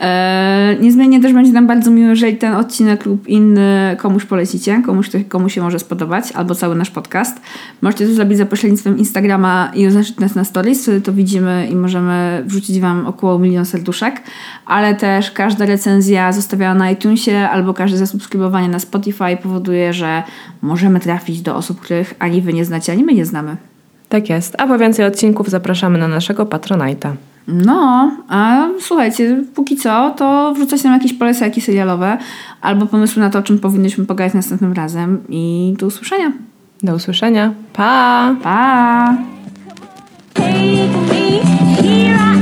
Eee, niezmiennie też będzie nam bardzo miło, jeżeli ten odcinek lub inny komuś polecicie, komuś, komu się może spodobać, albo cały nasz podcast. Możecie to zrobić za pośrednictwem Instagrama i oznaczyć nas na stories, wtedy to widzimy i możemy wrzucić Wam około milion serduszek, ale też każda recenzja zostawiona na iTunesie albo każde zasubskrybowanie na Spotify powoduje, że możemy trafić do osób, których ani Wy nie znacie, ani my nie znamy. Tak jest. A po więcej odcinków zapraszamy na naszego Patronite'a. No, a słuchajcie, póki co, to wrzucać nam jakieś polecajki serialowe albo pomysły na to, o czym powinniśmy pogadać następnym razem i do usłyszenia. Do usłyszenia. Pa! Pa! Take me here.